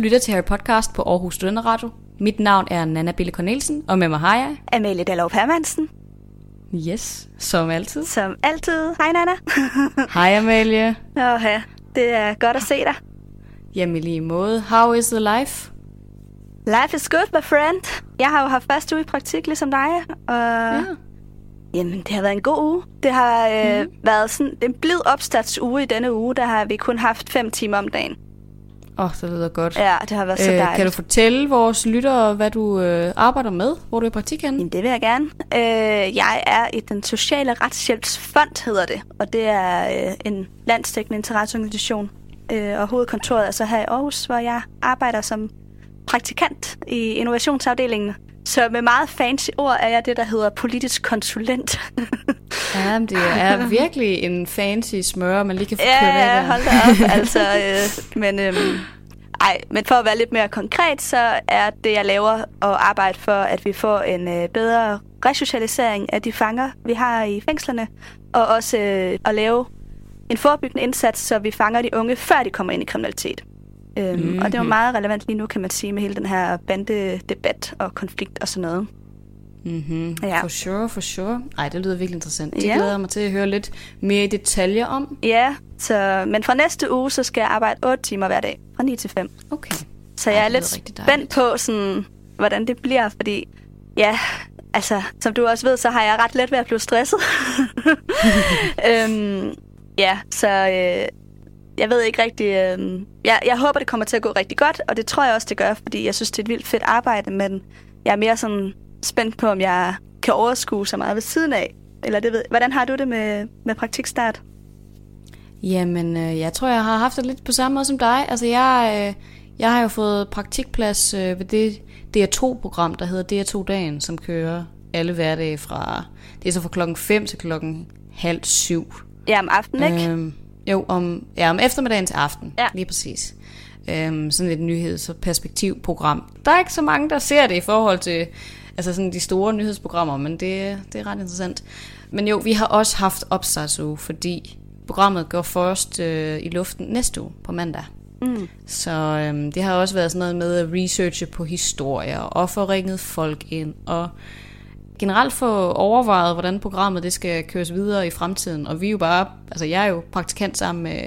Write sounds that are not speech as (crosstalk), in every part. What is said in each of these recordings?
Lytter til Harry Podcast på Aarhus Studenteradio. Mit navn er Nana Bille Cornelsen, og med mig har jeg... Amalie Dallov Hermansen. Yes, som altid. Som altid. Hej, Nana. (laughs) Hej Amalie. Åh, ja. Det er godt at se dig. Jamen lige måde. How is the life? Life is good, my friend. Jeg har jo haft første uge i praktik, ligesom dig. Og Ja. jamen, det har været en god uge. Det har øh, mm. været sådan en blid opstartsuge i denne uge. Der har vi kun haft fem timer om dagen. Åh, oh, det lyder godt. Ja, det har været så Øh, dejligt. kan du fortælle vores lyttere, hvad du øh, arbejder med? Hvor du er i praktik henne? Jamen, det vil jeg gerne. Øh, jeg er i den sociale retshjælpsfond, hedder det. Og det er øh, en landstækkende interesseorganisation. Øh, og hovedkontoret er så her i Aarhus, hvor jeg arbejder som praktikant i innovationsafdelingen. Så med meget fancy ord er jeg det, der hedder politisk konsulent. (laughs) Ja, men det er virkelig en fancy smør, man lige kan få ja, af ja, hold da op. altså, øh, men, øhm, ej, men for at være lidt mere konkret, så er det, jeg laver at arbejde for, at vi får en øh, bedre resocialisering af de fanger, vi har i fængslerne, og også øh, at lave en forebyggende indsats, så vi fanger de unge, før de kommer ind i kriminalitet. Øhm, mm-hmm. Og det er jo meget relevant lige nu, kan man sige, med hele den her bandedebat og konflikt og sådan noget. Mm-hmm. Ja. For sure, for sure. Ej, det lyder virkelig interessant. Det Ja. glæder jeg mig til at høre lidt mere i detaljer om. Ja, så, men fra næste uge, så skal jeg arbejde 8 timer hver dag, fra 9 til 5. Okay. Så Ej, jeg er lidt spændt på, sådan, hvordan det bliver, fordi ja, altså, som du også ved, så har jeg ret let ved at blive stresset. (laughs) øhm, ja, så øh, jeg ved ikke rigtig... Øh, jeg, jeg håber, det kommer til at gå rigtig godt, og det tror jeg også, det gør, fordi jeg synes, det er et vildt fedt arbejde, men jeg er mere sådan spændt på, om jeg kan overskue så meget ved siden af. Eller det ved, hvordan har du det med, med praktikstart? Jamen, øh, jeg tror, jeg har haft det lidt på samme måde som dig. Altså, jeg, øh, jeg har jo fået praktikplads øh, ved det DR2-program, der hedder DR2-dagen, som kører alle hverdage fra... Det er så fra klokken 5 til klokken halv syv. Ja, om aftenen, ikke? Øhm, jo, om, ja, om eftermiddagen til aften. Ja. Lige præcis. Øhm, sådan et nyheds- og perspektivprogram. Der er ikke så mange, der ser det i forhold til altså sådan de store nyhedsprogrammer, men det, det er ret interessant. Men jo, vi har også haft opstartsuge, fordi programmet går først øh, i luften næste uge på mandag. Mm. Så øhm, det har også været sådan noget med at researche på historier og få ringet folk ind og generelt få overvejet, hvordan programmet det skal køres videre i fremtiden. Og vi er jo bare, altså jeg er jo praktikant sammen med,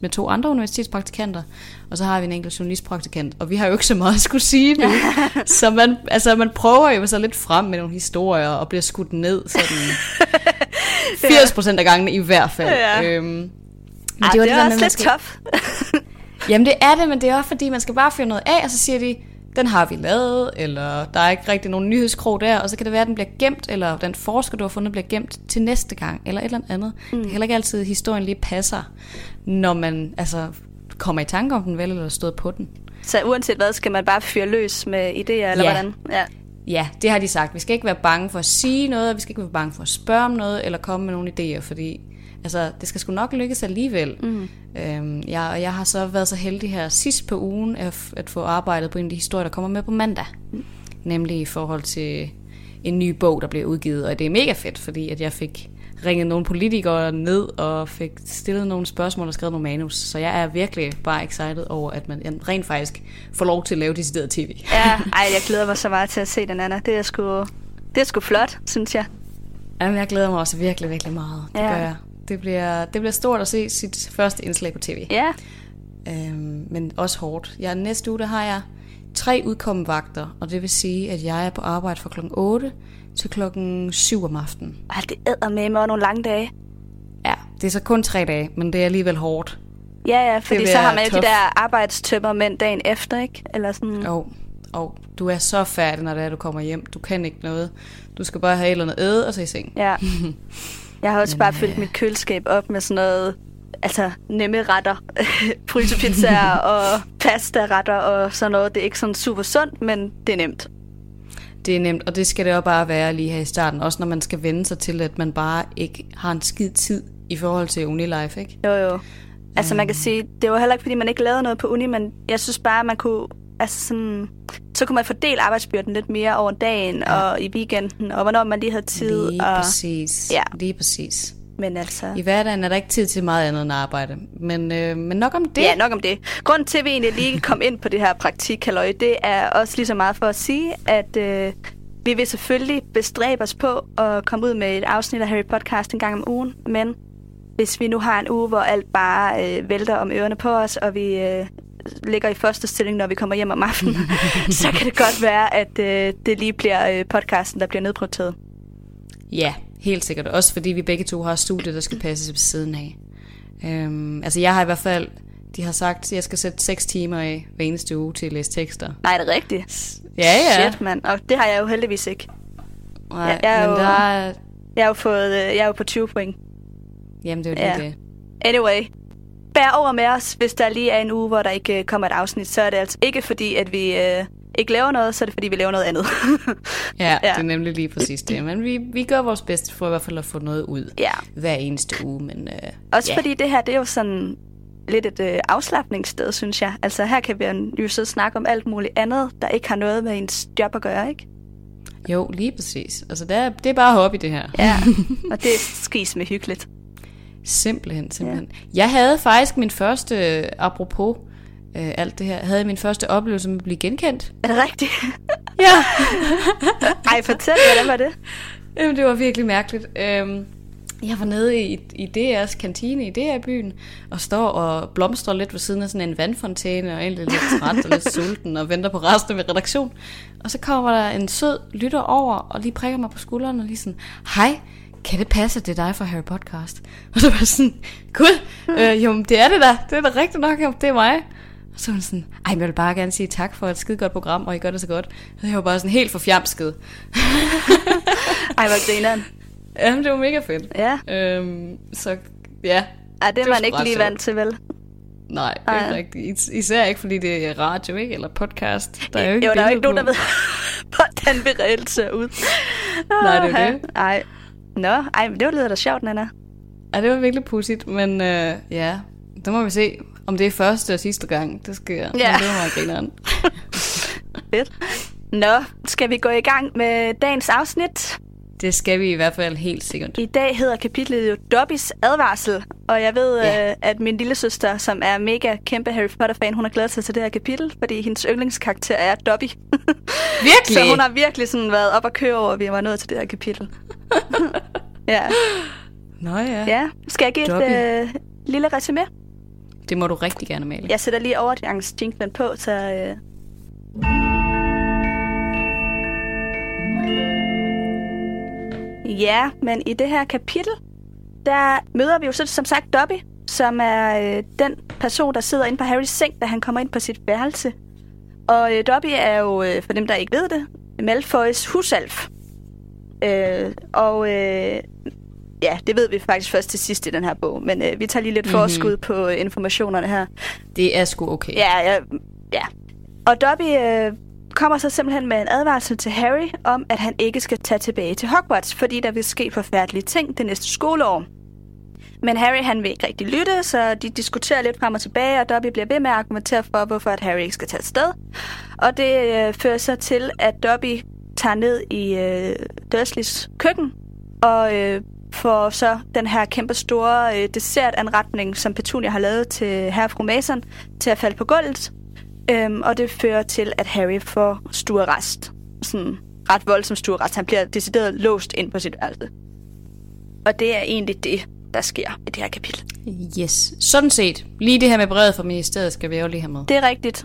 med to andre universitetspraktikanter, og så har vi en enkelt journalistpraktikant, og vi har jo ikke så meget at skulle sige nu. (laughs) så man, altså man prøver jo så lidt frem med nogle historier, og bliver skudt ned sådan (laughs) 80% af gangene i hvert fald. Ja. Øhm, men Ej, var det, det er også lidt skal- tof. (laughs) Jamen det er det, men det er også fordi, man skal bare fyre noget af, og så siger de, den har vi lavet, eller der er ikke rigtig nogen nyhedskrog der, og så kan det være, at den bliver gemt, eller den forsker, du har fundet, bliver gemt til næste gang, eller et eller andet. Mm. Det er heller ikke altid, at historien lige passer, når man altså, kommer i tanke om den vel, eller stået på den. Så uanset hvad, skal man bare fyre løs med idéer, eller Ja. hvordan? Ja. Ja, det har de sagt. Vi skal ikke være bange for at sige noget, vi skal ikke være bange for at spørge om noget, eller komme med nogle idéer, fordi altså, det skal sgu nok lykkes alligevel. Mm. Øhm, jeg, og jeg har så været så heldig her sidst på ugen at, at få arbejdet på en af de historier, der kommer med på mandag. Mm. Nemlig i forhold til en ny bog, der bliver udgivet, og det er mega fedt, fordi at jeg fik ringet nogle politikere ned og fik stillet nogle spørgsmål og skrevet nogle manus. Så jeg er virkelig bare excited over, at man rent faktisk får lov til at lave decideret tv. ja. Ej, jeg glæder mig så meget til at se den anden. Det er sgu, det er sgu flot, synes jeg. Jamen, jeg glæder mig også virkelig, virkelig meget. Det Ja. gør jeg. Det bliver, det bliver stort at se sit første indslag på tv. Ja. Øhm, men også hårdt. Jeg, næste uge, der har jeg tre udkommende vagter, og det vil sige, at jeg er på arbejde fra klokken 8 til klokken 7 om aftenen. Ej, det æder med mig nogle lange dage. Ja, det er så kun tre dage, men det er alligevel hårdt. Ja, ja, fordi så har man jo de der arbejdstømmer mænd dagen efter, ikke? Eller sådan. Og, og du er så færdig, når det er, du kommer hjem. Du kan ikke noget. Du skal bare have et eller andet æde og så i seng. Ja. (laughs) Jeg har også Men, bare fyldt øh, mit køleskab op med sådan noget, altså nemme retter, (laughs) frysepizzaer og pasta-retter og sådan noget. Det er ikke sådan super sundt, men det er nemt. Det er nemt, og det skal det også bare være lige her i starten. Også når man skal vende sig til, at man bare ikke har en skid tid i forhold til Unilife, ikke? Jo, jo. Altså man kan sige, det var heller ikke, fordi man ikke lavede noget på uni, men jeg synes bare, man kunne, altså sådan, så kunne man fordele arbejdsbyrden lidt mere over dagen ja. og i weekenden, og hvornår man lige havde tid. Lige og, præcis. Ja. Lige præcis. Men altså... I hverdagen er der ikke tid til meget andet end arbejde. Men, øh, men nok om det. Ja, nok om det. Grunden til, at vi egentlig lige kom ind på det her praktik, det er også lige så meget for at sige, at øh, vi vil selvfølgelig bestræbe os på at komme ud med et afsnit af Harry Podcast en gang om ugen, men hvis vi nu har en uge, hvor alt bare øh, vælter om ørerne på os, og vi øh, ligger i første stilling, når vi kommer hjem om aftenen, (laughs) så kan det godt være, at øh, det lige bliver øh, podcasten, der bliver nedprioriteret. Ja, helt sikkert. Også fordi vi begge to har studiet, der skal passe på siden af. Øhm, altså jeg har i hvert fald, de har sagt, at jeg skal sætte 6 timer af hver eneste uge til at læse tekster. Nej, det er rigtigt. Ja, ja. Shit, mand. Og det har jeg jo heldigvis ikke. Nej, jeg, jeg, er men jo, der er... jeg, er jo fået, øh, jeg er jo på 20 point. Jamen, det er jo ja. det. Anyway, bær over med os, hvis der lige er en uge, hvor der ikke øh, kommer et afsnit. Så er det altså ikke fordi, at vi øh, ikke laver noget, så er det fordi, vi laver noget andet. (laughs) ja, ja, det er nemlig lige præcis det. Men vi, vi gør vores bedste for i hvert fald at få noget ud ja. hver eneste uge. Men, øh, Også ja. fordi det her, det er jo sådan lidt et øh, afslappningssted, synes jeg. Altså her kan vi jo så snakke om alt muligt andet, der ikke har noget med ens job at gøre, ikke? Jo, lige præcis. Altså det er, det er bare hobby, det her. Ja, (laughs) og det er skis med hyggeligt. Simpelthen, simpelthen. Ja. Jeg havde faktisk min første, apropos øh, alt det her, havde min første oplevelse med at blive genkendt. Er det rigtigt? ja. (laughs) Ej, fortæl, hvordan var det? Jamen, det var virkelig mærkeligt. Øhm, jeg var nede i, i DR's kantine i DR-byen, og står og blomstrer lidt ved siden af sådan en vandfontæne, og egentlig lidt træt og lidt sulten, og venter på resten ved redaktion. Og så kommer der en sød lytter over, og lige prikker mig på skulderen, og lige sådan, hej, kan det passe, at det er dig fra Harry Podcast? (laughs) Og så var sådan, gud, øh, jo, det er det da, det er da rigtigt nok, det er mig. Og så var hun sådan, ej, jeg vil bare gerne sige tak for et skide godt program, og I gør det så godt. Og jeg var bare sådan helt forfjamsket. (laughs) ej, hvor grineren. Jamen, det var mega fedt. Ja. Øhm, så ja. Ej, det er man ikke lige vant til, vel? Nej, Ej. ikke rigtigt. Især ikke, fordi det er radio, ikke? Eller podcast. Der er jo ikke, jo, der er ikke nogen, der ved, (laughs) hvordan vi reelt ser ud. Nej, det er det. Ej. Nå, ej, det var lidt da sjovt, Nana. Ja, det var virkelig pudsigt, men øh, ja, der må vi se, om det er første og sidste gang, det sker. Ja. Men det var meget grineren. (laughs) Fedt. Nå, skal vi gå i gang med dagens afsnit? Det skal vi i hvert fald helt sikkert. I dag hedder kapitlet jo Dobbys advarsel, og jeg ved, ja. øh, at min lille søster, som er mega kæmpe Harry Potter-fan, hun har glædet sig til det her kapitel, fordi hendes yndlingskarakter er Dobby. (laughs) Virkelig? Så hun har virkelig sådan været op og køre over, at vi var nået til det her kapitel. Ja. Nå ja. Ja, skal jeg give Dobby. et øh, lille resume? Det må du rigtig gerne, male. Jeg sætter lige overgangsjinglen på, så... Øh... Ja, men i det her kapitel, der møder vi jo så som sagt Dobby, som er øh, den person, der sidder inde på Harrys seng, da han kommer ind på sit værelse. Og øh, Dobby er jo, øh, for dem der ikke ved det, Malfoys husalf. Øh, og øh, ja, det ved vi faktisk først til sidst i den her bog, men øh, vi tager lige lidt mm-hmm. forskud på øh, informationerne her. Det er sgu okay. Ja, ja. ja. Og Dobby øh, kommer så simpelthen med en advarsel til Harry om, at han ikke skal tage tilbage til Hogwarts, fordi der vil ske forfærdelige ting det næste skoleår. Men Harry han vil ikke rigtig lytte, så de diskuterer lidt frem og tilbage, og Dobby bliver ved med at argumentere for, hvorfor at Harry ikke skal tage sted. Og det øh, fører så til, at Dobby tager ned i øh, Dursleys køkken og øh, får så den her kæmpe store øh, dessertanretning, som Petunia har lavet til herre fru Mason, til at falde på gulvet. Øhm, og det fører til, at Harry får stuerrest. Sådan ret voldsom stuerrest. Han bliver decideret låst ind på sit værelse. Og det er egentlig det, der sker i det her kapitel. Yes, sådan set. Lige det her med brevet fra ministeriet skal vi jo lige have med. Det er rigtigt.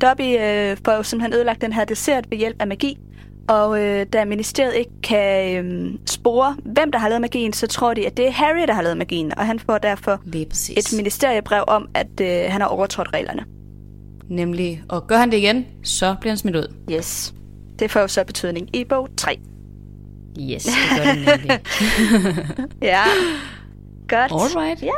Dobby øh, får jo simpelthen ødelagt den her dessert ved hjælp af magi. Og øh, da ministeriet ikke kan øh, spore, hvem der har lavet magien, så tror de, at det er Harry, der har lavet magien. Og han får derfor et ministeriebrev om, at øh, han har overtrådt reglerne. Nemlig, og gør han det igen, så bliver han smidt ud. Yes. Det får jo så betydning i bog 3. Yes, det gør det nemlig. (laughs) ja, godt. Alright. Ja.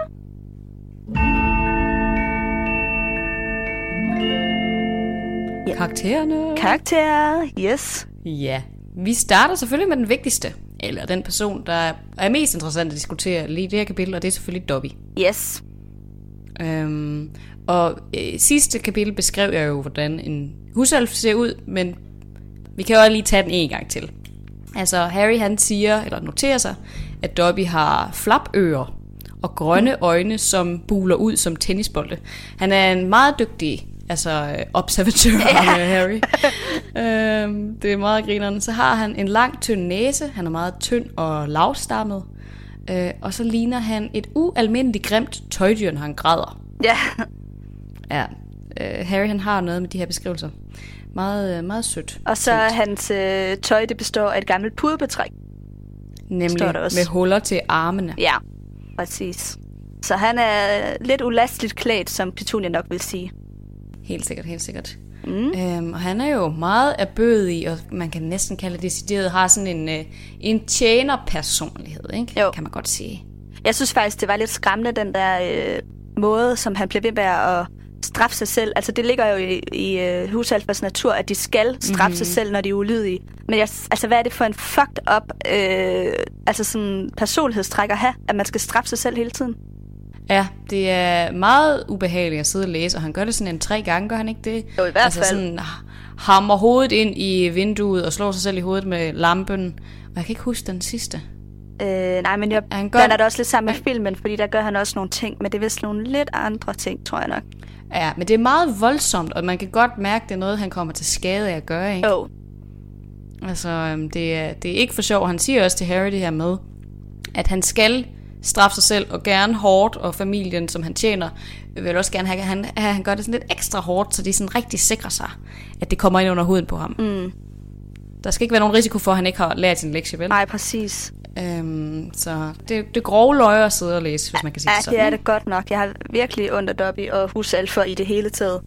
Ja. Karaktererne. Karakterer, yes. Ja, vi starter selvfølgelig med den vigtigste, eller den person, der er mest interessant at diskutere lige i det her kapitel, og det er selvfølgelig Dobby. Yes. Øhm, og øh, sidste kapitel beskrev jeg jo, hvordan en husalf ser ud, men vi kan jo lige tage den en gang til. Altså, Harry han siger, eller noterer sig, at Dobby har flapører og grønne øjne, som buler ud som tennisbolde. Han er en meget dygtig altså øh, observatør (laughs) ja. Harry. øhm, det er meget grineren. Så har han en lang, tynd næse. Han er meget tynd og lavstammet. Øh, og så ligner han et ualmindeligt grimt tøjdyr, når han græder. Ja. Ja. Øh, Harry han har noget med de her beskrivelser. Meget, øh, meget sødt. Og så er hans øh, tøj, det består af et gammelt pudebetræk. Nemlig med huller til armene. Ja, præcis. Så han er lidt ulasteligt klædt, som Petunia nok vil sige. Helt sikkert, helt sikkert. Mm. Øhm, og han er jo meget erbødig, og man kan næsten kalde det decideret, har sådan en, øh, en tjenerpersonlighed, ikke? Jo. kan man godt sige. Jeg synes faktisk, det var lidt skræmmende, den der øh, måde, som han bliver ved med at straffe sig selv. Altså, det ligger jo i, i uh, husalfers natur, at de skal straffe mm-hmm. sig selv, når de er ulydige. Men jeg, altså, hvad er det for en fucked up øh, altså sådan personlighedstræk at have, at man skal straffe sig selv hele tiden? Ja, det er meget ubehageligt at sidde og læse, og han gør det sådan en tre gange, gør han ikke det? Jo, i hvert altså fald. sådan hammer hovedet ind i vinduet og slår sig selv i hovedet med lampen. Og jeg kan ikke huske den sidste. Øh, nej, men jeg han gør... blander det også lidt sammen med filmen, fordi der gør han også nogle ting, men det er vist nogle lidt andre ting, tror jeg nok. Ja, men det er meget voldsomt, og man kan godt mærke, det er noget, han kommer til skade af at gøre, ikke? Jo. Altså, øhm, det er, det er ikke for sjov. Han siger også til Harry det her med, at han skal straffe sig selv, og gerne hårdt, og familien, som han tjener, vil også gerne have, at han, at han gør det sådan lidt ekstra hårdt, så de sådan rigtig sikrer sig, at det kommer ind under huden på ham. Mm. Der skal ikke være nogen risiko for, at han ikke har lært sin lektie, vel? Nej, præcis. Øhm, så det, det grove løjer at sidde og læse, hvis man kan sige ja, det sådan. Ja, det er det godt nok. Jeg har virkelig ondt i og husalfer i det hele taget.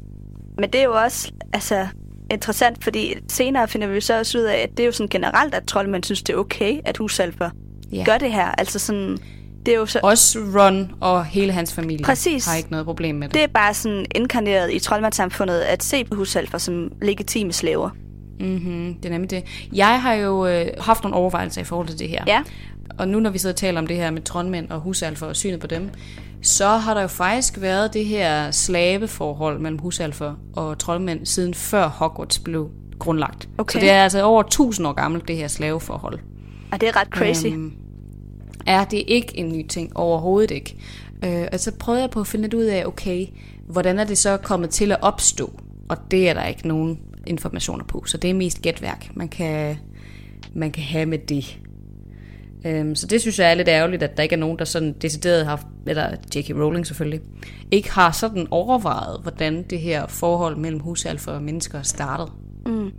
Men det er jo også altså, interessant, fordi senere finder vi så også ud af, at det er jo sådan generelt, at troldmænd synes, det er okay, at husalfer ja. gør det her. Altså sådan, det er jo så... Også Ron og hele hans familie Præcis. har ikke noget problem med det. Det er bare sådan inkarneret i troldmandssamfundet at se på husalfer som legitime slaver. Mm-hmm, det er nemlig det. Jeg har jo øh, haft nogle overvejelser i forhold til det her. Ja. Og nu når vi sidder og taler om det her med troldmænd og husalfer og synet på dem, så har der jo faktisk været det her slaveforhold mellem husalfer og troldmænd siden før Hogwarts blev grundlagt. Okay. Så det er altså over 1000 år gammelt, det her slaveforhold. Og det er ret crazy. Øhm, ja, det er ikke en ny ting, overhovedet ikke. Øh, og så prøvede jeg på at finde lidt ud af, okay, hvordan er det så kommet til at opstå? Og det er der ikke nogen informationer på, så det er mest gætværk, man kan, man kan have med det. Øhm, så det synes jeg er lidt ærgerligt, at der ikke er nogen, der sådan decideret har, eller J.K. Rowling selvfølgelig, ikke har sådan overvejet, hvordan det her forhold mellem husalfer og mennesker startede. Mm.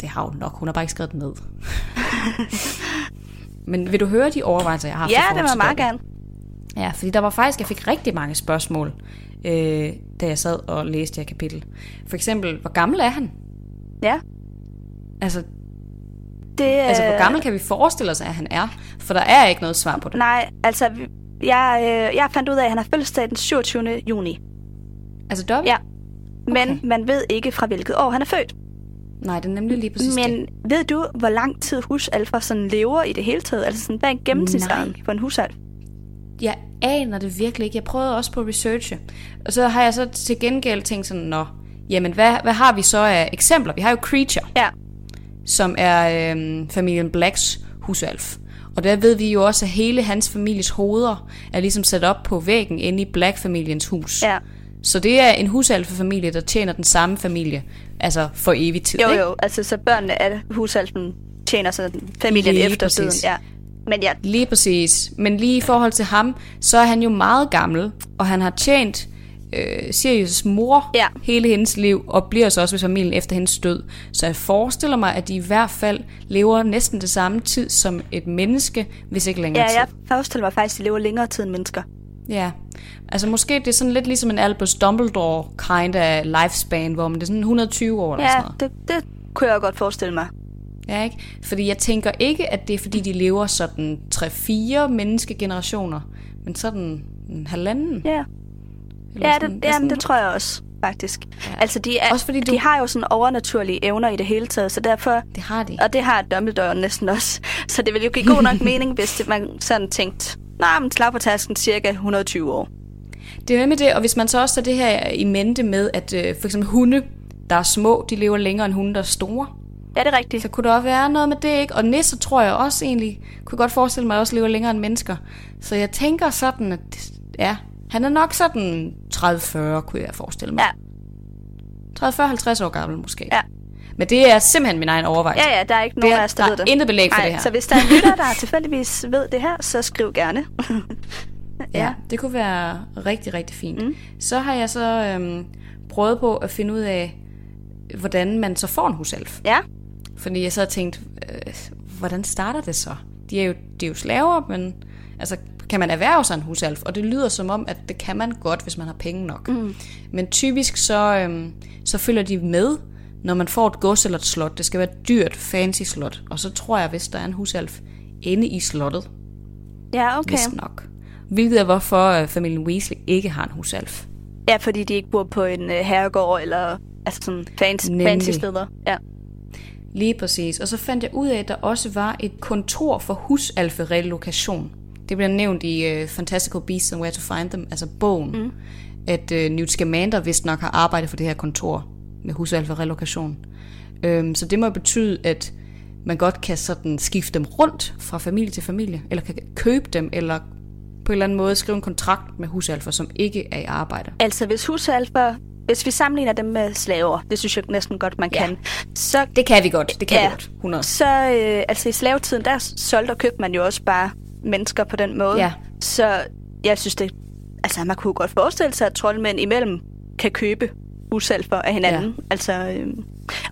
Det har hun nok, hun har bare ikke skrevet med. (laughs) Men vil du høre de overvejelser, jeg har haft Ja, det var meget gerne. Ja, fordi der var faktisk, jeg fik rigtig mange spørgsmål, øh, da jeg sad og læste det her kapitel. For eksempel, hvor gammel er han? Ja. Altså, det, altså hvor gammel kan vi forestille os, at han er? For der er ikke noget svar på det. Nej, altså, jeg, øh, jeg fandt ud af, at han har fødselsdag den 27. juni. Altså Dobby? Ja. Men okay. man ved ikke, fra hvilket år han er født. Nej, det er nemlig lige præcis Men det. ved du, hvor lang tid husalfer sådan lever i det hele taget? Altså sådan, hvad er gennemsnitsalderen for en husalf? Jeg aner det virkelig ikke. Jeg prøvede også på at researche. Og så har jeg så til gengæld tænkt sådan, nå, jamen hvad, hvad har vi så af eksempler? Vi har jo Creature, Ja. som er øhm, familien Blacks husalf. Og der ved vi jo også, at hele hans families hoveder er ligesom sat op på væggen inde i Black-familiens hus. Ja. Så det er en husalfefamilie, der tjener den samme familie, altså for evig tid. Jo, ikke? jo. Altså, så børnene af husalfen tjener sådan familien Lige efter præcis. tiden. Ja. Men ja, Lige præcis. Men lige i forhold til ham, så er han jo meget gammel, og han har tjent øh, Sirius' mor Ja. hele hendes liv, og bliver så også ved familien efter hendes død. Så jeg forestiller mig, at de i hvert fald lever næsten det samme tid som et menneske, hvis ikke længere ja, tid. jeg forestiller mig faktisk, at de lever længere tid end mennesker. Ja, altså måske det er sådan lidt ligesom en Albus Dumbledore kind af lifespan, hvor man det er sådan 120 år eller sådan Ja, noget. det, det kunne jeg godt forestille mig. Ja, ikke? Fordi jeg tænker ikke, at det er fordi, de lever sådan 3-4 menneskegenerationer, men sådan en halvanden. Ja, Eller ja, sådan, det, ja det tror jeg også, faktisk. Ja. Altså, de, er, Også fordi du- de har jo sådan overnaturlige evner i det hele taget, så derfor... Det har de. Og det har Dumbledore næsten også. (laughs) Så det ville jo give god nok mening, hvis det, man sådan tænkte, nej, men slag på tasken cirka 120 år. Det er nemlig det, og hvis man så også tager det her i mente med, at øh, for eksempel hunde, der er små, de lever længere end hunde, der er store. Ja, det er rigtigt. Så kunne der også være noget med det, ikke? Og nisser tror jeg også egentlig, kunne godt forestille mig, at også lever længere end mennesker. Så jeg tænker sådan, at ja, han er nok sådan 30-40, kunne jeg forestille mig. Ja. 30-40-50 år gammel måske. Ja. Men det er simpelthen min egen overvejelse. Ja, ja, der er ikke Det nogen er- af os, der, der ved er det. intet belæg for Nej, det her. Så hvis der er en lytter, der tilfældigvis ved det her, så skriv gerne. Ja, (laughs) det kunne være rigtig, rigtig fint. Mm. Så har jeg så øhm, prøvet på at finde ud af, hvordan man så får en husalf. ja, Fordi jeg så har tænkt, øh, hvordan starter det så? De er jo, de er jo slaver, men altså, kan man erhverve sig en husalf? Og det lyder som om, at det kan man godt, hvis man har penge nok. Mm. Men typisk så, øhm, så følger de med, når man får et gods eller et slot. Det skal være et dyrt, fancy slot. Og så tror jeg, hvis der er en husalf inde i slottet, ja, okay. vist nok. Hvilket er, hvorfor øh, familien Weasley ikke har en husalf. Ja, fordi de ikke bor på en uh, herregård eller altså sådan fancy, Nemlig. fancy steder. Ja. Lige præcis. Og så fandt jeg ud af, at der også var et kontor for husalferelokation. Det bliver nævnt i uh, Fantastical Beasts and Where to Find Them, altså bogen, mm. at uh, Newt Scamander vist nok har arbejdet for det her kontor med husalferelokation. Um, så det må betyde, at man godt kan sådan skifte dem rundt fra familie til familie, eller kan købe dem, eller på en eller anden måde skrive en kontrakt med husalfer, som ikke er i arbejde. Altså, hvis husalfer, hvis vi sammenligner dem med slaver, det synes jeg næsten godt, man Ja. kan, så Det kan vi godt, det kan Ja. vi godt, 100. Så øh, altså i slavetiden, der solgte og købte man jo også bare mennesker på den måde. Ja. Så jeg synes det, altså man kunne godt forestille sig, at troldmænd imellem kan købe husalfer af hinanden. Ja. Altså, øh,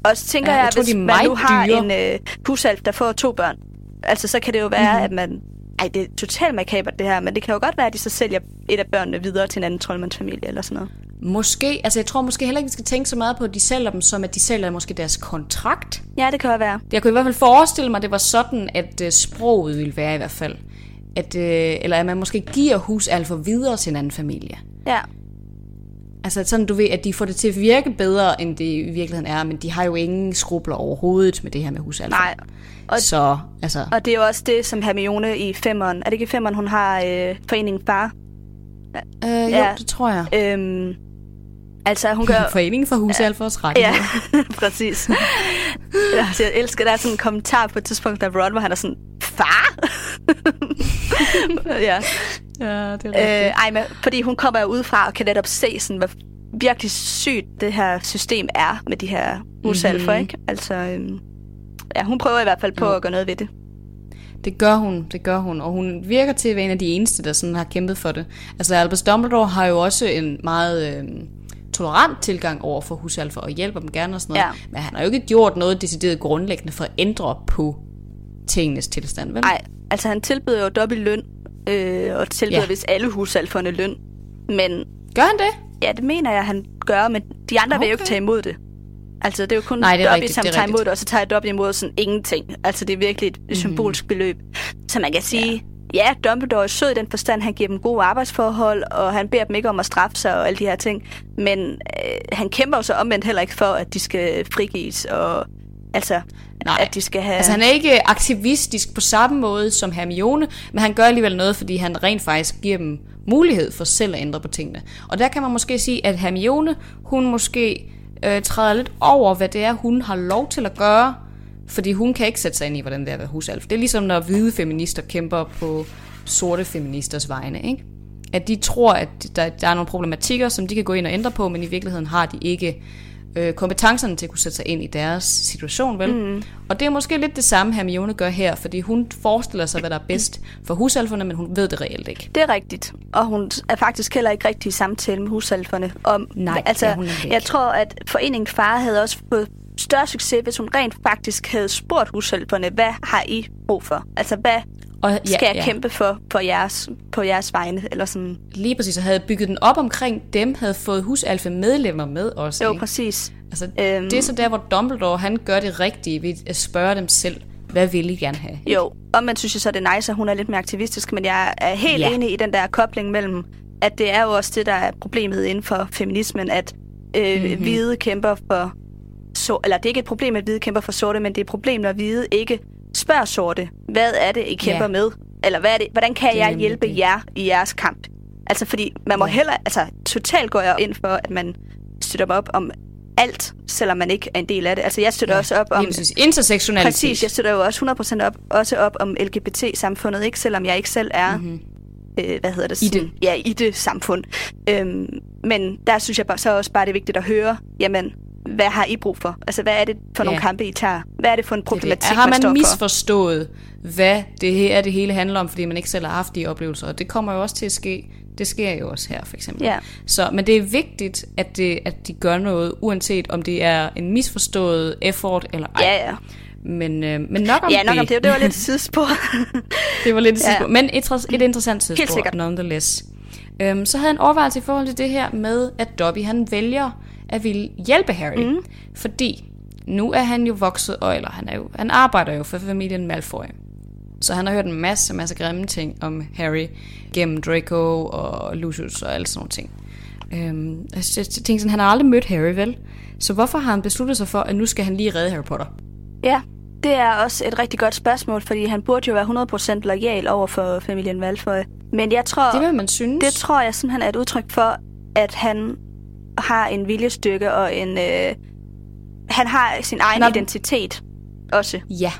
og så tænker Ja, jeg, jeg tror, hvis man nu har dyre. en øh, husalf, der får to børn, altså så kan det jo være, Mhm. mm-hmm. at man... Ej, det er totalt makabert det her, men det kan jo godt være, at de så sælger et af børnene videre til en anden troldmandsfamilie eller sådan noget. Måske, altså jeg tror måske heller ikke, vi skal tænke så meget på, at de sælger dem, som at de sælger måske deres kontrakt. Ja, det kan jo være. Jeg kunne i hvert fald forestille mig, at det var sådan, at uh, sproget ville være i hvert fald. At, uh, eller at man måske giver husalfer videre til en anden familie. Ja. Altså sådan, du ved, at de får det til at virke bedre, end det i virkeligheden er, men de har jo ingen skrubler overhovedet med det her med husalfer. Nej. Og- Så, altså, Og det er jo også det, som Hermione i femmeren, er det ikke i femmeren, hun har øh, foreningen Far? øh, jo, ja. det tror jeg. Øhm, altså, hun gør... (laughs) Foreningen for husalfers Ja, rettigheder. (laughs) præcis. (laughs) altså, jeg elsker, der er sådan en kommentar på et tidspunkt, der Ron, hvor han er sådan, far? (laughs) ja. ja, det er Øh, ej, men, fordi hun kommer jo udefra og kan netop se, sådan, hvor virkelig sygt det her system er med de her usalfer, Mhm. ikke? Altså, øhm, ja, hun prøver i hvert fald på Jo. at gøre noget ved det. Det gør hun, det gør hun, og hun virker til at være en af de eneste, der sådan har kæmpet for det. Altså Albus Dumbledore har jo også en meget øh, tolerant tilgang over for husalfer, og hjælper dem gerne og sådan noget. Ja. Men han har jo ikke gjort noget decideret grundlæggende for at ændre på tingenes tilstand, vel? Nej, altså han tilbyder jo dobbelt løn, øh, og tilbyder Ja. vist alle husalferne løn. Men Gør han det? ja, det mener jeg, han gør, men de andre okay. vil jo ikke tage imod det. Altså, det er jo kun Nej, det er Dobby, rigtigt, som det er tager rigtigt. imod det, og så tager Dobby imod sådan ingenting. Altså, det er virkelig et mm. symbolsk beløb. Så man kan sige, ja. ja, Dumbledore er sød i den forstand, han giver dem gode arbejdsforhold, og han beder dem ikke om at straffe sig og alle de her ting. Men øh, han kæmper jo så omvendt heller ikke for, at de skal frigives, og altså, Nej. at de skal have... Altså han er ikke aktivistisk på samme måde som Hermione, men han gør alligevel noget, fordi han rent faktisk giver dem mulighed for selv at ændre på tingene. Og der kan man måske sige, at Hermione, hun måske øh, træder lidt over, hvad det er, hun har lov til at gøre, fordi hun kan ikke sætte sig ind i, hvordan det er at være husalf. Det er ligesom, når hvide feminister kæmper på sorte feministers vegne, ikke? At de tror, at der, der er nogle problematikker, som de kan gå ind og ændre på, men i virkeligheden har de ikke øh, kompetencerne til at kunne sætte sig ind i deres situation, vel? Mm. Og det er måske lidt det samme, Hermione gør her, fordi hun forestiller sig, hvad der er bedst for husalferne, men hun ved det reelt ikke. Det er rigtigt. Og hun er faktisk heller ikke rigtig i samtale med husalferne. Om, Nej, altså, det er hun nemlig ikke. Jeg tror, at foreningen Far havde også fået større succes, hvis hun rent faktisk havde spurgt husalferne, hvad har I brug for? Altså, hvad Og, ja, skal jeg kæmpe for på jeres, på jeres vegne? Eller sådan. Lige præcis, og havde bygget den op omkring dem, havde fået husalfe medlemmer med også. Jo, ikke? præcis. Altså, Øhm. Det er så der, hvor Dumbledore han gør det rigtige ved at spørge dem selv, hvad vil I gerne have? Jo, og man synes jo så, det er nice, at hun er lidt mere aktivistisk, men jeg er helt Ja. ja. enig i den der kobling mellem, at det er jo også det, der er problemet inden for feminismen, at øh, Mhm. mm-hmm. hvide kæmper for... Så, eller det er ikke et problem, at hvide kæmper for sorte, men det er et problem, når hvide ikke spørger sorte, hvad er det, I kæmper Ja. med? Eller hvad er det, hvordan kan Det jeg hjælpe det. jer i jeres kamp? Altså, fordi man må Ja. heller... Altså, totalt går jeg ind for, at man støtter op om alt, selvom man ikke er en del af det. Altså, jeg støtter ja, også op om... Intersektionalitet. Præcis, jeg støtter jo også 100% op, også op om LGBT-samfundet, ikke? Selvom jeg ikke selv er... Mm-hmm. Øh, hvad hedder det? I det. Ja, i det samfund. Øhm, men der synes jeg bare, så også bare, det er vigtigt at høre, jamen, hvad har I brug for? Altså, hvad er det for nogle ja. kampe, I tager? Hvad er det for en problematik, det det. Har man, man misforstået, for? hvad det her er, det hele handler om, fordi man ikke selv har haft de oplevelser? Og det kommer jo også til at ske. Det sker jo også her, for eksempel. Ja. Så, men det er vigtigt, at, det, at de gør noget, uanset om det er en misforstået effort eller ej. Ja, ja. Men, øh, men nok om ja, nok det. om det. Det var lidt et (laughs) sidespor. det var lidt et sidespor. Ja. Men et, et interessant sidespor, Helt sikkert. nonetheless. Øhm, så havde han overvejelse i forhold til det her med, at Dobby han vælger at ville hjælpe Harry. Mm. Fordi nu er han jo vokset, og, eller han, er jo, han arbejder jo for familien Malfoy. Så han har hørt en masse, masse grimme ting om Harry gennem Draco og Lucius og alle sådan nogle ting. Øhm, jeg tænkte sådan, han har aldrig mødt Harry, vel? Så hvorfor har han besluttet sig for, at nu skal han lige redde Harry Potter? Ja, det er også et rigtig godt spørgsmål, fordi han burde jo være 100% lojal over for familien Malfoy. Men jeg tror... Det vil man synes. Det tror jeg simpelthen er et udtryk for, at han har en viljestyrke og en... Øh, han har sin egen Nå. identitet også. Ja.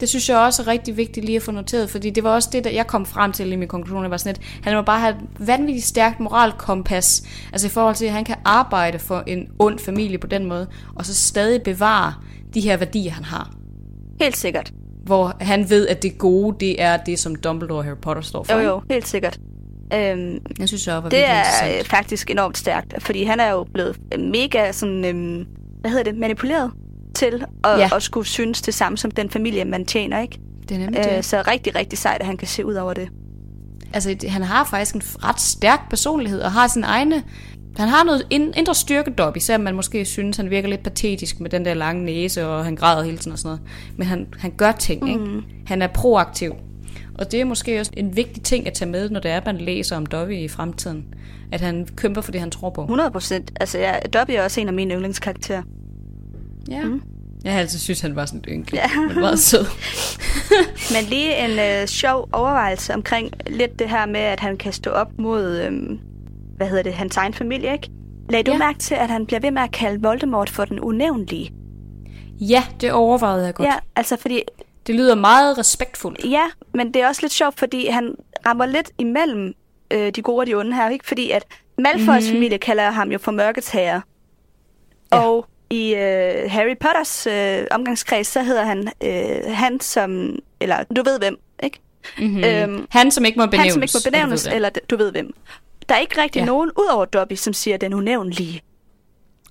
Det synes jeg også er rigtig vigtigt lige at få noteret, fordi det var også det, der jeg kom frem til i min konklusion. Det var sådan, at han må bare have et vanvittigt stærkt moralkompas, altså i forhold til, at han kan arbejde for en ond familie på den måde, og så stadig bevare de her værdier, han har. Helt sikkert. Hvor han ved, at det gode, det er det, som Dumbledore og Harry Potter står for. Jo, jo, helt sikkert. Øhm, jeg synes også, det er faktisk enormt stærkt, fordi han er jo blevet mega sådan, øhm, hvad hedder det, manipuleret til at, ja. at skulle synes det samme som den familie, man tjener, ikke? Det er nemlig øh, det. Så rigtig, rigtig sejt, at han kan se ud over det. Altså, han har faktisk en ret stærk personlighed, og har sin egne... Han har noget indre styrke, Dobby, selvom man måske synes, han virker lidt patetisk med den der lange næse, og han græder hele tiden og sådan noget. Men han, han gør ting, mm. ikke? Han er proaktiv. Og det er måske også en vigtig ting at tage med, når det er, at man læser om Dobby i fremtiden. At han kæmper for det, han tror på. 100 procent. Altså, ja, Dobby er også en af mine yndlingskarakterer. Ja. Mm. Jeg har altid synes, han var sådan ynkelig, ja. men meget sød. (laughs) men lige en øh, sjov overvejelse omkring lidt det her med, at han kan stå op mod, øh, hvad hedder det, hans egen familie, ikke? Lad du ja. mærke til, at han bliver ved med at kalde Voldemort for den unævnlige? Ja, det overvejede jeg godt. Ja, altså fordi det lyder meget respektfuldt. Ja, men det er også lidt sjovt, fordi han rammer lidt imellem øh, de gode og de onde her, ikke? Fordi at Malfoys mm. familie kalder ham jo for mørkets herre. Ja. Og i øh, Harry Potters øh, omgangskreds, så hedder han øh, han som, eller du ved hvem, ikke? Mm-hmm. Øhm, han som ikke må benævnes. Han som ikke må benævnes, eller du ved hvem. Der er ikke rigtig ja. nogen, ud over Dobby, som siger den unævnlige.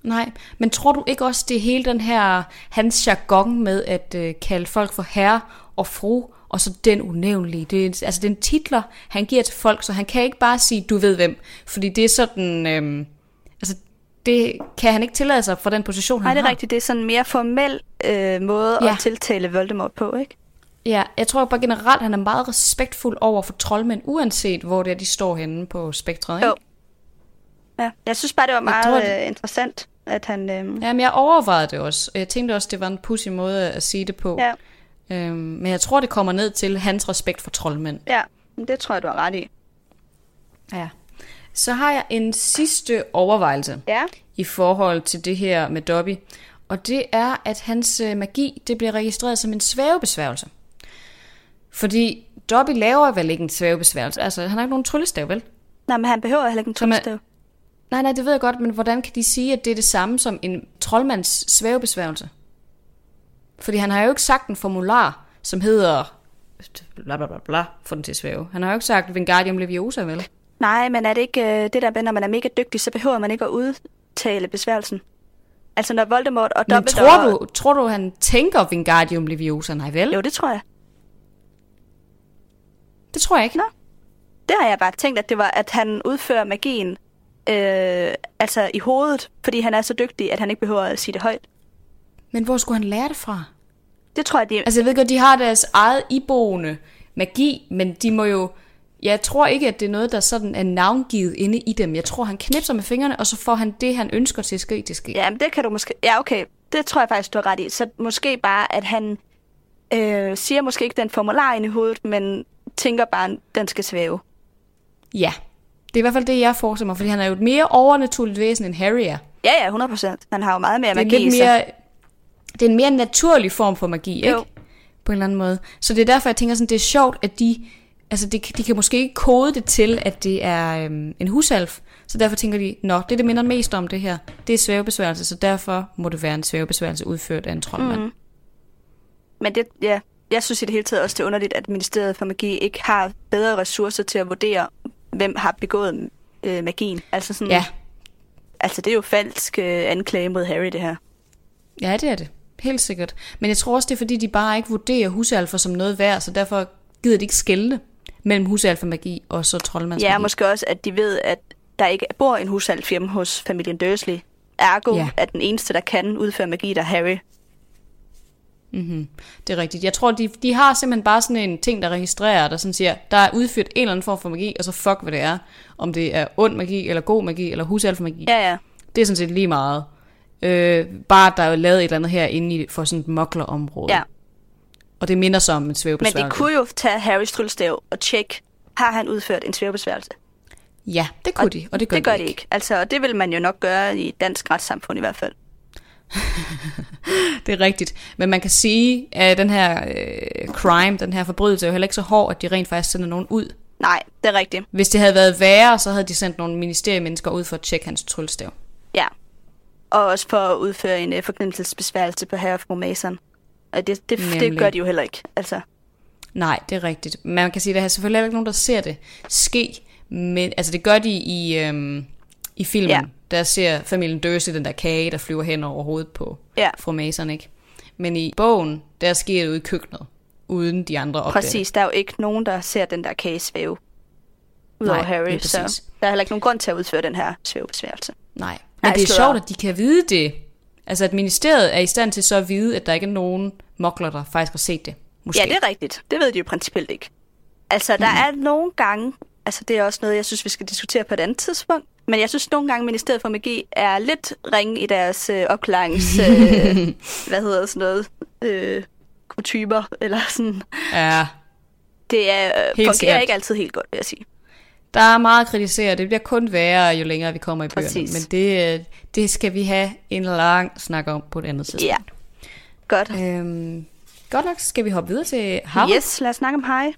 Nej, men tror du ikke også, det er hele den her, hans jargon med at øh, kalde folk for herre og fru, og så den unævnlige. Det er, altså, den titler, han giver til folk, så han kan ikke bare sige, du ved hvem. Fordi det er sådan, øh, altså, det kan han ikke tillade sig fra den position, han har. Nej, det er rigtigt. Det er sådan en mere formel øh, måde ja. at tiltale Voldemort på, ikke? Ja, jeg tror bare generelt, han er meget respektfuld over for troldmænd, uanset hvor det er, de står henne på spektret, ikke? Jo. Ja, jeg synes bare, det var meget tror, det... Øh, interessant, at han... Øhm... men jeg overvejede det også, og jeg tænkte også, det var en pussy måde at sige det på. Ja. Øhm, men jeg tror, det kommer ned til hans respekt for troldmænd. Ja, det tror jeg, du har ret i. Ja. Så har jeg en sidste overvejelse ja. i forhold til det her med Dobby. Og det er, at hans øh, magi det bliver registreret som en svævebesværgelse. Fordi Dobby laver vel ikke en svævebesværgelse. Altså, han har ikke nogen tryllestav, vel? Nej, men han behøver heller ikke en tryllestav. Nej, nej, det ved jeg godt, men hvordan kan de sige, at det er det samme som en troldmands svævebesværgelse? Fordi han har jo ikke sagt en formular, som hedder bla bla bla bla, for den til at svæve. Han har jo ikke sagt Wingardium Leviosa, vel? Nej, men er det ikke uh, det der med, når man er mega dygtig, så behøver man ikke at udtale besværgelsen? Altså når Voldemort og Dumbledore... Men tror du, tror du, han tænker Wingardium Leviosa? Nej, vel? Jo, det tror jeg. Det tror jeg ikke. Nå. Det har jeg bare tænkt, at det var, at han udfører magien øh, altså i hovedet, fordi han er så dygtig, at han ikke behøver at sige det højt. Men hvor skulle han lære det fra? Det tror jeg, de... Altså jeg ved godt, de har deres eget iboende magi, men de må jo... Jeg tror ikke, at det er noget, der sådan er navngivet inde i dem. Jeg tror, han knipser med fingrene, og så får han det, han ønsker til at ske, til ske. Ja, men det kan du måske... Ja, okay. Det tror jeg faktisk, du har ret i. Så måske bare, at han øh, siger måske ikke den formular ind i hovedet, men tænker bare, at den skal svæve. Ja, det er i hvert fald det, jeg forestiller mig, fordi han er jo et mere overnaturligt væsen, end Harry er. Ja, ja, 100 procent. Han har jo meget mere Det er, magi lidt mere, det er en mere naturlig form for magi, ikke? Jo. På en eller anden måde. Så det er derfor, jeg tænker sådan, det er sjovt, at de, altså de, de kan måske ikke kode det til, at det er øhm, en husalf. Så derfor tænker de, nå, det, det minder mest om det her, det er svævebesværgelse, så derfor må det være en svævebesværgelse udført af en troldmand. Mm. Men det, ja, jeg synes i det hele taget også, det er underligt, at Ministeriet for Magi ikke har bedre ressourcer til at vurdere, hvem har begået øh, magien. Altså, sådan, Ja, altså, det er jo falsk øh, anklage mod Harry, det her. ja, det er det. Helt sikkert. Men jeg tror også, det er fordi, de bare ikke vurderer husalfer som noget værd, så derfor gider de ikke skælde mellem husalfermagi og så troldmandsmagi. Ja, måske også, at de ved, at der ikke bor en husalf hjemme hos familien Dursley. Ergo Ja. at den eneste, der kan udføre magi, der er Harry. Mm-hmm. Det er rigtigt. Jeg tror, de, de har simpelthen bare sådan en ting, der registrerer, der sådan siger, der er udført en eller anden form for magi, og så fuck, hvad det er. Om det er ond magi, eller god magi, eller husalfermagi. Ja, ja. Det er sådan set lige meget. Øh, bare der er jo lavet et eller andet her inde i, for sådan et moklerområde. ja. Og det minder så om en Men svævebesværgelse. de kunne jo tage Harrys tryllestav og tjekke, har han udført en svævebesværgelse? Ja, det kunne de, og det gør, det gør de de ikke. Altså, og det vil man jo nok gøre i dansk retssamfund i hvert fald. (laughs) Det er rigtigt. Men man kan sige, at den her øh, crime, den her forbrydelse, er jo heller ikke så hård, at de rent faktisk sender nogen ud. Nej, det er rigtigt. Hvis det havde været værre, så havde de sendt nogle ministeriemennesker ud for at tjekke hans tryllestav. Ja. Og også for at udføre en uh, forglemmelsesbesværgelse på herre fru Mason. Og det, det, det gør de jo heller ikke. Altså, Nej, det er rigtigt. Man kan sige, at der er selvfølgelig heller ikke nogen, der ser det ske. Men, altså det gør de i, øhm, i filmen. Ja. Der ser familien Dursley den der kage, der flyver hen over hovedet på Ja. fru Mason, ikke? Men i bogen, der sker det ude i køkkenet, uden de andre opdager præcis. Der er jo ikke nogen, der ser den der kage svæve. Udover Nej, Harry, så der er heller ikke nogen grund til at udføre den her svævebesværgelse. Nej, men Nej, det er sjovt, at de kan vide det. Altså, at ministeriet er i stand til så at vide, at der ikke er nogen mokler, der faktisk har set det. Måske. Ja, det er rigtigt. Det ved de jo principielt ikke. Altså, der er nogle gange, altså det er også noget, jeg synes, vi skal diskutere på et andet tidspunkt, men jeg synes nogle gange, Ministeriet for Magi er lidt ringe i deres øh, opklarings... (laughs) Øh, hvad hedder sådan noget? Øh, kutymer, eller sådan. Ja, Det er, øh, fungerer sikkert. ikke altid helt godt, vil jeg sige. der er meget at kritisere. Det bliver kun værre, jo længere vi kommer i bøgerne. Præcis. Men det, øh, det skal vi have en lang snak om på et andet tidspunkt. Ja. Godt. Øhm, godt nok skal vi hoppe videre til Harvard. Yes, lad os snakke om Harry.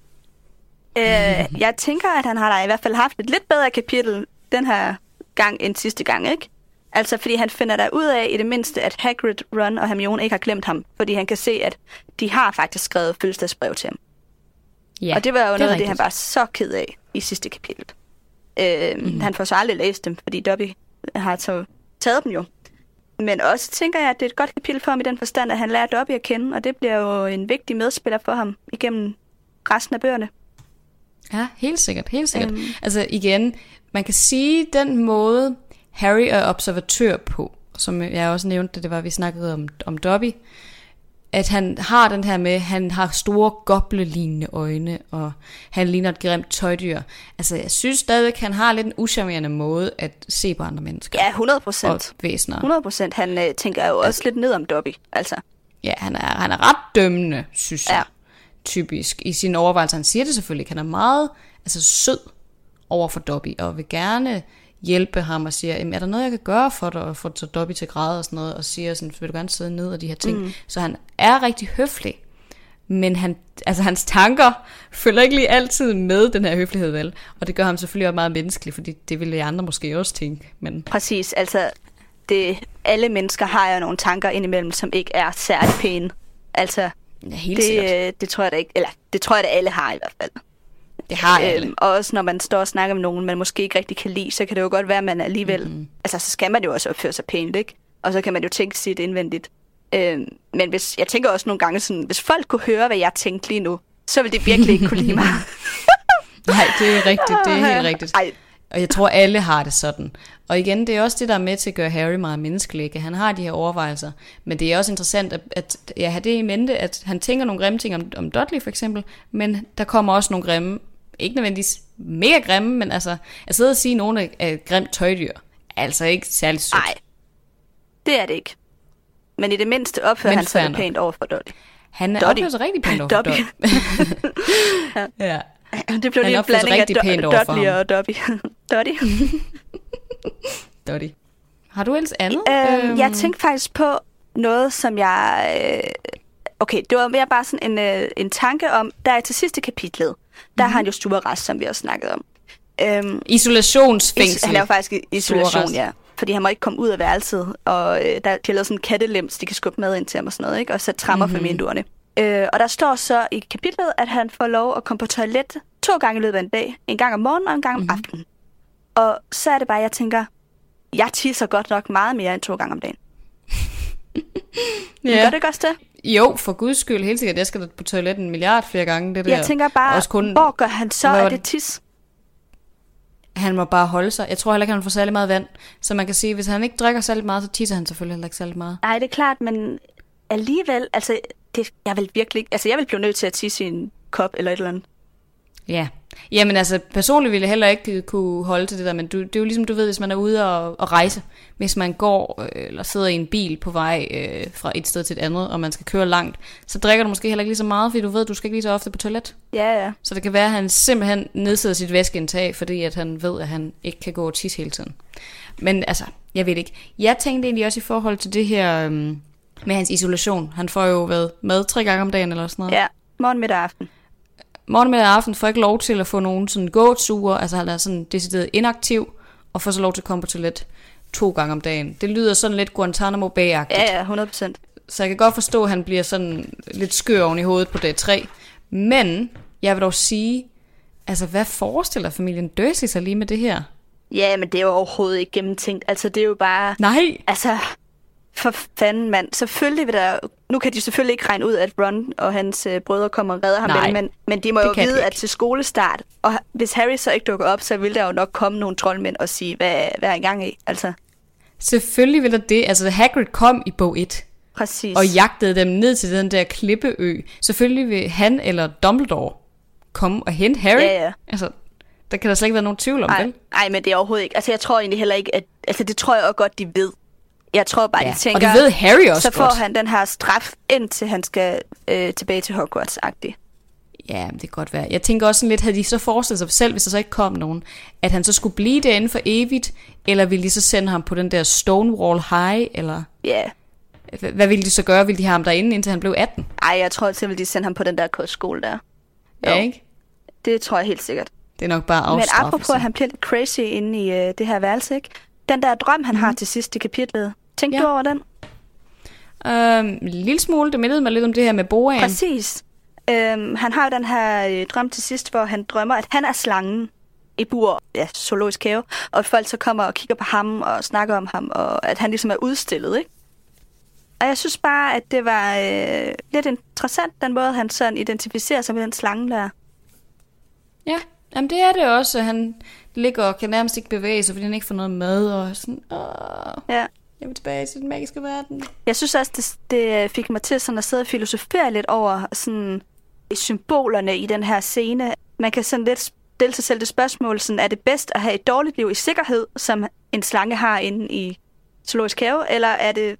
Øh, jeg tænker, at han har da i hvert fald haft et lidt bedre kapitel den her gang end sidste gang, ikke? Altså, fordi han finder der ud af i det mindste, at Hagrid, Ron og Hermione ikke har glemt ham, fordi han kan se, at de har faktisk skrevet fødselsdagsbrev til ham. Ja, og det var jo noget af det, han var så ked af i sidste kapitel. Øh, mm-hmm. Han får så aldrig læst dem, fordi Dobby har så taget dem jo. Men også tænker jeg, at det er et godt kapitel for ham i den forstand, at han lærer Dobby at kende, og det bliver jo en vigtig medspiller for ham igennem resten af bøgerne. Ja, helt sikkert, helt sikkert. Øhm. Altså igen, man kan sige, den måde Harry er observatør på, som jeg også nævnte, da det var, vi snakkede om, om Dobby, at han har den her med, han har store goblelignende øjne, og han ligner et grimt tøjdyr. Altså, jeg synes stadigvæk, han har lidt en uschammerende måde at se på andre mennesker Ja, 100 og procent. væsener. 100 procent. Han øh, tænker jo også lidt ned om Dobby. Altså, Ja, han er, han er ret dømmende, synes jeg. Ja. Typisk. I sine overvejelser, han siger det selvfølgelig, han er meget altså, sød over for Dobby, og vil gerne hjælpe ham og siger, "Jamen, er der noget, jeg kan gøre for dig, og få så Dobby til græde og sådan noget, og siger sådan, vil du gerne sidde ned og de her ting. Mm. Så han er rigtig høflig, men han, altså, hans tanker følger ikke lige altid med den her høflighed, vel? Og det gør ham selvfølgelig også meget menneskelig, fordi det ville jeg andre måske også tænke. Men præcis. Altså, det, alle mennesker har jo nogle tanker indimellem, som ikke er særlig pæne. Altså, ja, helt det, øh, det tror jeg da ikke, eller det tror jeg da alle har i hvert fald. Det har alle. Øhm, og også når man står og snakker med nogen, man måske ikke rigtig kan lide, så kan det jo godt være, at man alligevel... Mhm. Mm-hmm. Altså, så skal man jo også opføre sig pænt, ikke? Og så kan man jo tænke sit indvendigt. Øhm, men hvis, jeg tænker også nogle gange sådan, hvis folk kunne høre, hvad jeg tænkte lige nu, så ville de virkelig ikke kunne lide mig. (laughs) Nej, det er rigtigt, det er (laughs) helt rigtigt. Ej, Og jeg tror, alle har det sådan. Og igen, det er også det, der er med til at gøre Harry meget menneskelig. Ikke? Han har de her overvejelser. Men det er også interessant at, at jeg har det i mente, at han tænker nogle grimme ting om, om Dudley for eksempel, men der kommer også nogle grimme, ikke nødvendigvis mega grimme, men altså, at sidde og sige, at nogen er grimt tøjdyr, er altså ikke særlig sødt. nej, det er det ikke. Men i det mindste opfører Men han sig pænt over for Dottie. Han er opfører sig rigtig pænt over for. Dudley. (laughs) (laughs) ja. Det blev lige en blanding af Do- Dudley og Dobby. (laughs) Dottie. Dottie. (laughs) Har du ellers andet? Øhm, jeg tænkte faktisk på noget, som jeg... Øh, okay, det var mere bare sådan en, øh, en tanke om, der er til sidste kapitlet, der mm-hmm. har han jo stuerrest, som vi også snakket om. Øhm, Isolationsfængsel. Is- han er jo faktisk i isolation, ja. Fordi han må ikke komme ud af værelset, og øh, der, de har lavet sådan en kattelems, de kan skubbe mad ind til ham og sådan noget, ikke? og sætte trammer mm-hmm. for vinduerne. Øh, og der står så i kapitlet, at han får lov at komme på toilet to gange i løbet af en dag. En gang om morgenen og en gang om mm-hmm. aftenen. Og så er det bare, jeg tænker, jeg tisser godt nok meget mere end to gange om dagen. (laughs) ja. Gør det også det? Jo, for guds skyld, helt sikkert. Jeg skal på toilettet en milliard flere gange. Det der. Jeg tænker bare, Også kun, hvor gør han så? Er det tis? Han må bare holde sig. Jeg tror heller ikke, han får særlig meget vand. Så man kan sige, hvis han ikke drikker særlig meget, så tisser han selvfølgelig heller ikke særlig meget. Nej, det er klart, men alligevel, altså, det, jeg vil virkelig altså, jeg vil blive nødt til at tisse i en kop eller et eller andet. Ja, Jamen altså, personligt ville jeg heller ikke kunne holde til det der, men du, det er jo ligesom, du ved, hvis man er ude og, og rejse, hvis man går øh, eller sidder i en bil på vej øh, fra et sted til et andet, og man skal køre langt, så drikker du måske heller ikke lige så meget, fordi du ved, du skal ikke lige så ofte på toilet. Ja, ja. Så det kan være, at han simpelthen nedsætter sit væskeindtag, fordi at han ved, at han ikke kan gå og tisse hele tiden. Men altså, jeg ved ikke. Jeg tænkte egentlig også i forhold til det her øh, med hans isolation. Han får jo været mad tre gange om dagen eller sådan noget. Ja, morgen, middag aften morgen, middag og aften får ikke lov til at få nogen sådan gåture, altså han er sådan decideret inaktiv, og får så lov til at komme på toilet to gange om dagen. Det lyder sådan lidt Guantanamo bay Ja, ja, 100%. Så jeg kan godt forstå, at han bliver sådan lidt skør oven i hovedet på dag 3. Men jeg vil dog sige, altså hvad forestiller familien Dursley sig lige med det her? Ja, men det er jo overhovedet ikke gennemtænkt. Altså det er jo bare... Nej! Altså, for fanden, mand. Selvfølgelig vil der... Nu kan de selvfølgelig ikke regne ud, at Ron og hans øh, brødre kommer og redder ham, Nej, men, men de må jo vide, at til skolestart, og hvis Harry så ikke dukker op, så vil der jo nok komme nogle troldmænd og sige, hvad, hvad er i gang i? Altså. Selvfølgelig vil der det. Altså, Hagrid kom i bog 1. Præcis. Og jagtede dem ned til den der klippeø. Selvfølgelig vil han eller Dumbledore komme og hente Harry. Ja, ja. Altså, der kan der slet ikke være nogen tvivl om, det. Nej, men det er overhovedet ikke. Altså, jeg tror egentlig heller ikke, at... Altså, det tror jeg også godt, de ved. Jeg tror bare, ja. de tænker... Og det ved Harry også Så får godt. han den her straf, indtil han skal øh, tilbage til Hogwarts-agtigt. Ja, det kan godt være. Jeg tænker også sådan lidt, havde de så forestillet sig selv, hvis der så ikke kom nogen, at han så skulle blive derinde for evigt, eller ville de så sende ham på den der Stonewall High, eller... Ja. Yeah. Hvad ville de så gøre? Ville de have ham derinde, indtil han blev 18? Ej, jeg tror at de sende ham på den der kostskole der. Jo. Ja, ikke? Det tror jeg helt sikkert. Det er nok bare afstraffelse. Men apropos, at han bliver lidt crazy inde i uh, det her værelse, ikke? Den der drøm, han mm. har til sidst i kapitlet, Tænkte ja. du over den? Øhm, en lille smule. Det mindede mig lidt om det her med boaen. Præcis. Øhm, han har den her øh, drøm til sidst, hvor han drømmer, at han er slangen i bur, ja, zoologisk have, og folk så kommer og kigger på ham og snakker om ham, og at han ligesom er udstillet, ikke? Og jeg synes bare, at det var øh, lidt interessant, den måde, han sådan identificerer sig med den slange der. Ja, jamen det er det også. Han ligger og kan nærmest ikke bevæge sig, fordi han ikke får noget mad, og sådan, åh. Ja. Jeg vil tilbage til den magiske verden. Jeg synes også, det, det fik mig til sådan at sidde og filosofere lidt over sådan symbolerne i den her scene. Man kan sådan lidt stille sig selv det spørgsmål, sådan, er det bedst at have et dårligt liv i sikkerhed, som en slange har inde i zoologisk have, eller er det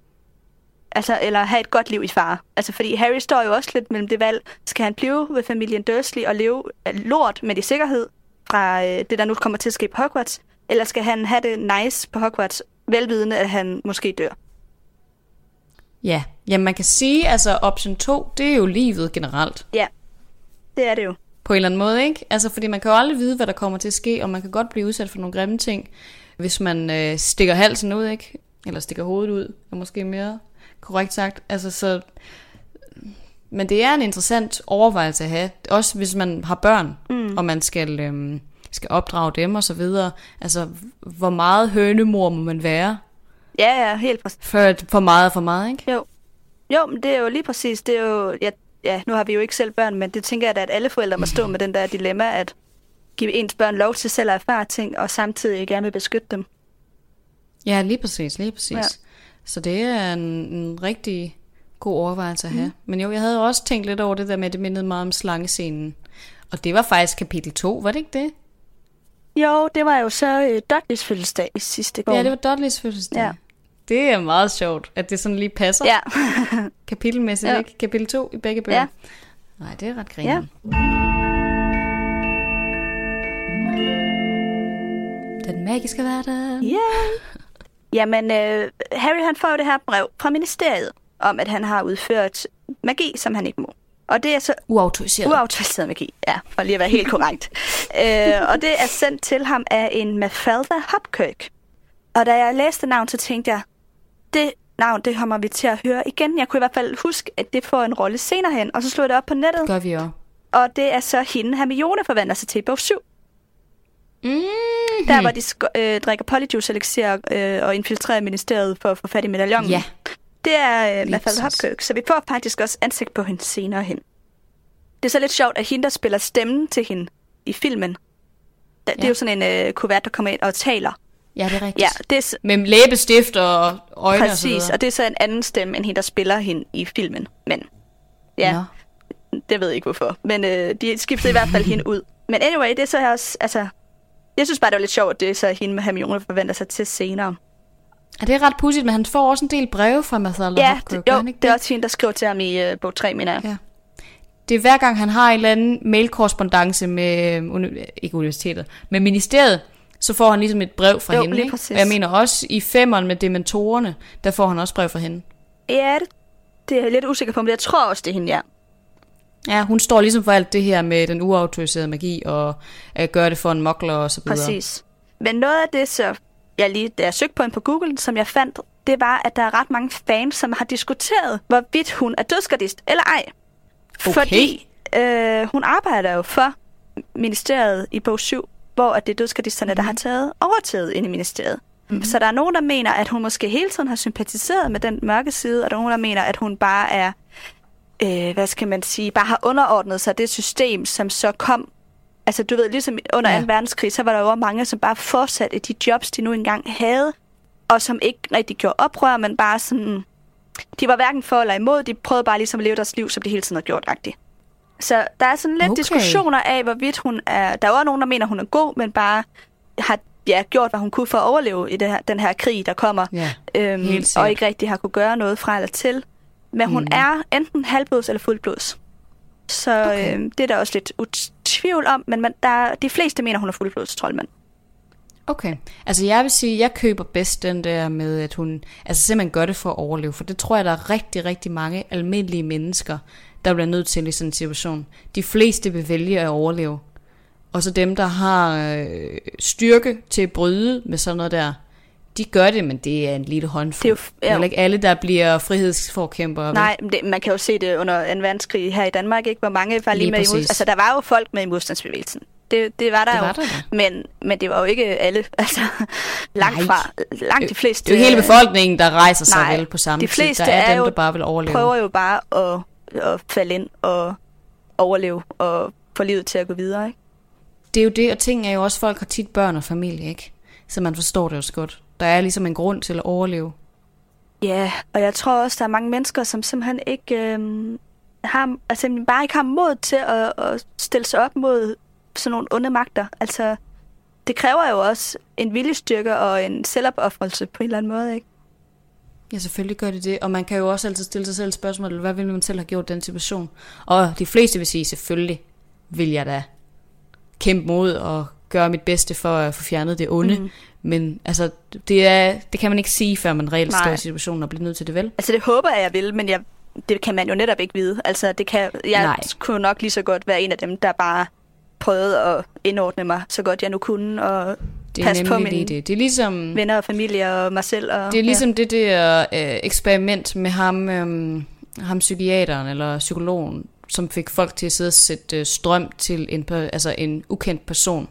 altså, eller have et godt liv i fare. Altså, fordi Harry står jo også lidt mellem det valg. Skal han blive ved familien Dursley og leve lort med i sikkerhed fra øh, det, der nu kommer til at ske på Hogwarts? Eller skal han have det nice på Hogwarts velvidende, at han måske dør. Ja, jamen man kan sige, altså option 2, det er jo livet generelt. Ja, det er det jo. På en eller anden måde, ikke? Altså, fordi man kan jo aldrig vide, hvad der kommer til at ske, og man kan godt blive udsat for nogle grimme ting, hvis man øh, stikker halsen ud, ikke? Eller stikker hovedet ud, er måske mere korrekt sagt. Altså, så... Men det er en interessant overvejelse at have, også hvis man har børn, mm. og man skal... Øh, skal opdrage dem og så videre. Altså, hvor meget hønemor må man være? Ja, ja, helt præcis. For, for meget for meget, ikke? Jo. Jo, men det er jo lige præcis, det er jo, ja, ja, nu har vi jo ikke selv børn, men det tænker jeg da, at alle forældre må stå med den der dilemma, at give ens børn lov til selv at erfare ting, og samtidig gerne vil beskytte dem. Ja, lige præcis, lige præcis. Ja. Så det er en, en rigtig god overvejelse at have. Mm. Men jo, jeg havde også tænkt lidt over det der med, at det mindede meget om slangescenen. Og det var faktisk kapitel 2, var det ikke det? Jo, det var jo så uh, Dudleys fødselsdag sidste gang. Ja, det var Dudleys fødselsdag. Ja. Det er meget sjovt, at det sådan lige passer. Ja. (laughs) Kapitelmæssigt, ja. ikke? Kapitel 2 i begge bøger. Ja. Nej, det er ret griner. Ja. Den magiske verden. Yeah. Jamen, øh, Harry han får jo det her brev fra ministeriet om, at han har udført magi, som han ikke må. Og det er så Uautoriseret. uautoriseret magi, ja, for lige at være helt korrekt. (laughs) øh, og det er sendt til ham af en Mafalda Hopkirk. Og da jeg læste navn, så tænkte jeg, det navn, det kommer vi til at høre igen. Jeg kunne i hvert fald huske, at det får en rolle senere hen, og så slog jeg det op på nettet. Gør vi også. Og det er så hende, Hermione forvandler sig til i bog 7. Mm. Der, hvor de øh, drikker polyjuice elixir øh, og infiltrerer ministeriet for at få fat i medaljongen. Ja. Det er øh, Mafalda præcis. Hopkirk, så vi får faktisk også ansigt på hende senere hen. Det er så lidt sjovt, at hende, der spiller stemmen til hende i filmen, det, det er Ja. jo sådan en øh, kuvert, der kommer ind og taler. Ja, det er rigtigt. Ja, det er Med læbestift og øjne og så præcis, videre. og det er så en anden stemme, end hende, der spiller hende i filmen. Men ja, Nå. det ved jeg ikke hvorfor. Men øh, de skiftede i hvert fald hende ud. Men anyway, det er så også, altså... Jeg synes bare, det var lidt sjovt, at det er så hende med Hermione forventer sig til senere. Er det er ret pudsigt, men han får også en del breve fra Mathalda Ja, det, jo, det er også hende, der skriver til ham i øh, bog 3, mener jeg. Ja. Det er hver gang, han har en eller anden mailkorrespondence med, øh, uni- ikke universitetet, med ministeriet, så får han ligesom et brev fra Jo, hende. lige. Og jeg mener også i femmeren med dementorerne, der får han også brev fra hende. Ja, det, det er jeg lidt usikker på, men jeg tror også, det er hende, ja. Ja, hun står ligesom for alt det her med den uautoriserede magi, og at gøre det for en mokler og så videre. Præcis. Men noget af det, så jeg lige, da jeg søgte på hende på Google, som jeg fandt, det var, at der er ret mange fans, som har diskuteret, hvorvidt hun er dødsgardist eller ej. Okay. Fordi øh, hun arbejder jo for ministeriet i bog 7, hvor at det er dødsgardisterne, mm. der har taget overtaget ind i ministeriet. Mm. Så der er nogen, der mener, at hun måske hele tiden har sympatiseret med den mørke side, og der er nogen, der mener, at hun bare er, øh, hvad skal man sige, bare har underordnet sig det system, som så kom Altså, du ved, ligesom under Ja. ja. 2. verdenskrig, så var der jo mange, som bare fortsatte de jobs, de nu engang havde, og som ikke rigtig gjorde oprør, men bare sådan... De var hverken for eller imod, de prøvede bare ligesom at leve deres liv, som de hele tiden har gjort, rigtigt. Så der er sådan lidt Okay. diskussioner af, hvorvidt hun er... Der er også nogen, der mener, hun er god, men bare har ja, gjort, hvad hun kunne for at overleve i det her, den her krig, der kommer. Ja, øhm, og ikke rigtig har kunne gøre noget fra eller til. Men hun Mm. er enten halvblods eller fuldblods. Så Okay. øhm, det er der også lidt tvivl om, men man, der, de fleste mener, hun er fuldblods troldmand. Okay. Altså jeg vil sige, jeg køber bedst den der med, at hun altså simpelthen gør det for at overleve. For det tror jeg, der er rigtig, rigtig mange almindelige mennesker, der bliver nødt til i sådan en situation. De fleste vil vælge at overleve. Og så dem, der har øh, styrke til at bryde med sådan noget der, de gør det, men det er en lille håndfuld. Det er jo- heller ikke alle, der bliver frihedsforkæmpere. Nej, men det, man kan jo se det under 2. verdenskrig her i Danmark, ikke? hvor mange var lige, Lige med i præcis. mod, Altså, der var jo folk med i modstandsbevægelsen. Det, det var der Det jo. var der da. men, men det var jo ikke alle. (laughs) Altså, langt Nej. fra. Langt de fleste. Det er jo hele befolkningen, der rejser sig nej, vel på samme de tid. fleste Der er, er dem, jo- der bare vil overleve. prøver jo bare at, at falde ind og overleve og få livet til at gå videre. Ikke? Det er jo det, og ting er jo også, folk har tit børn og familie, ikke? Så man forstår det også godt. Der er ligesom en grund til at overleve. Ja, og jeg tror også, der er mange mennesker, som simpelthen ikke øhm, har, altså bare ikke har mod til at, at stille sig op mod sådan nogle onde magter. Altså, det kræver jo også en viljestyrke og en selvopoffrelse på en eller anden måde, ikke? Ja, selvfølgelig gør det det. Og man kan jo også altid stille sig selv spørgsmålet, hvad ville man selv have gjort i den situation? Og de fleste vil sige, selvfølgelig vil jeg da kæmpe mod og gøre mit bedste for at få fjernet det onde. Mm. Men altså, det, er, det kan man ikke sige, før man reelt står i situationen og bliver nødt til det vel. Altså, det håber jeg, jeg vil, men jeg, det kan man jo netop ikke vide. Altså, det kan, jeg Nej. kunne nok lige så godt være en af dem, der bare prøvede at indordne mig så godt jeg nu kunne, og Det er passe på mine det. Det er ligesom... venner og familie og mig selv. Og, Det er ligesom ja. det der øh, eksperiment med ham, øh, ham psykiateren eller psykologen, som fik folk til at sidde og sætte øh, strøm til en, altså en ukendt person.